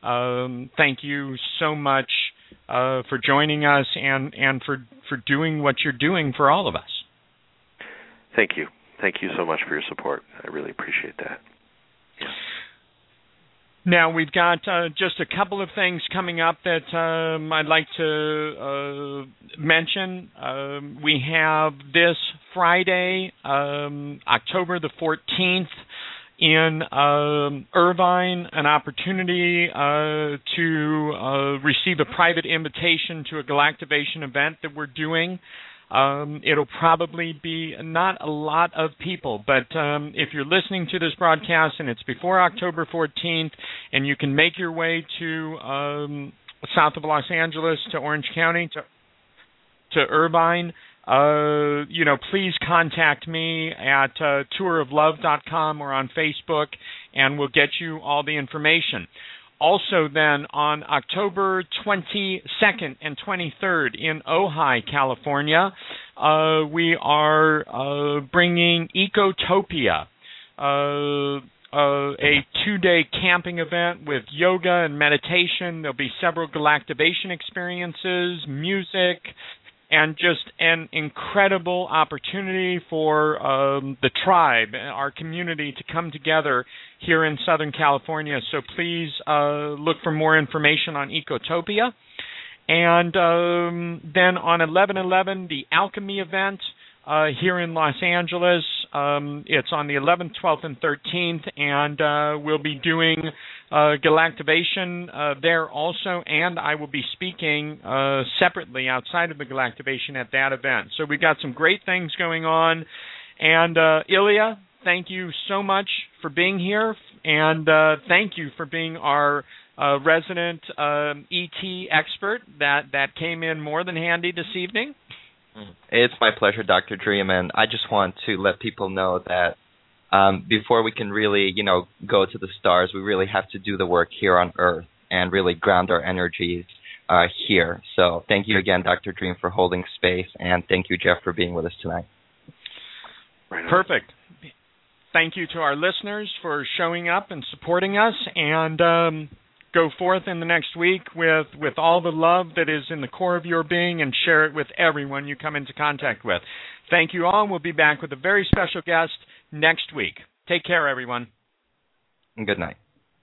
Um, thank you so much uh, for joining us and and for for doing what you're doing for all of us. Thank you. Thank you so much for your support. I really appreciate that. Now we've got uh, just a couple of things coming up that um, I'd like to uh, mention. Um, we have this Friday, um, October the 14th, in um, Irvine, an opportunity uh, to uh, receive a private invitation to a galactivation event that we're doing. Um, it'll probably be not a lot of people, but um, if you're listening to this broadcast and it's before October 14th, and you can make your way to um, south of Los Angeles to Orange County to to Irvine, uh, you know, please contact me at uh, touroflove.com or on Facebook, and we'll get you all the information. Also, then on October 22nd and 23rd in Ojai, California, uh, we are uh, bringing Ecotopia, uh, uh, a two-day camping event with yoga and meditation. There'll be several galactivation experiences, music, and just an incredible opportunity for um, the tribe, our community, to come together here in Southern California. So please uh, look for more information on Ecotopia. And um, then on 11/11, the Alchemy event uh, here in Los Angeles. Um, it's on the 11th, 12th, and 13th, and uh, we'll be doing uh, Galactivation uh, there also, and I will be speaking uh, separately outside of the Galactivation at that event. So we've got some great things going on. And uh, Ilya, thank you so much for being here, and uh, thank you for being our uh, resident um, ET expert that that came in more than handy this evening. It's my pleasure, Dr. Dream, and I just want to let people know that um, before we can really, you know, go to the stars, we really have to do the work here on Earth and really ground our energies uh, here. So thank you again, Dr. Dream, for holding space, and thank you, Jeff, for being with us tonight. Right Perfect. Thank you to our listeners for showing up and supporting us, and um, go forth in the next week with with all the love that is in the core of your being and share it with everyone you come into contact with. Thank you all. We'll be back with a very special guest next week. Take care, everyone. Good night.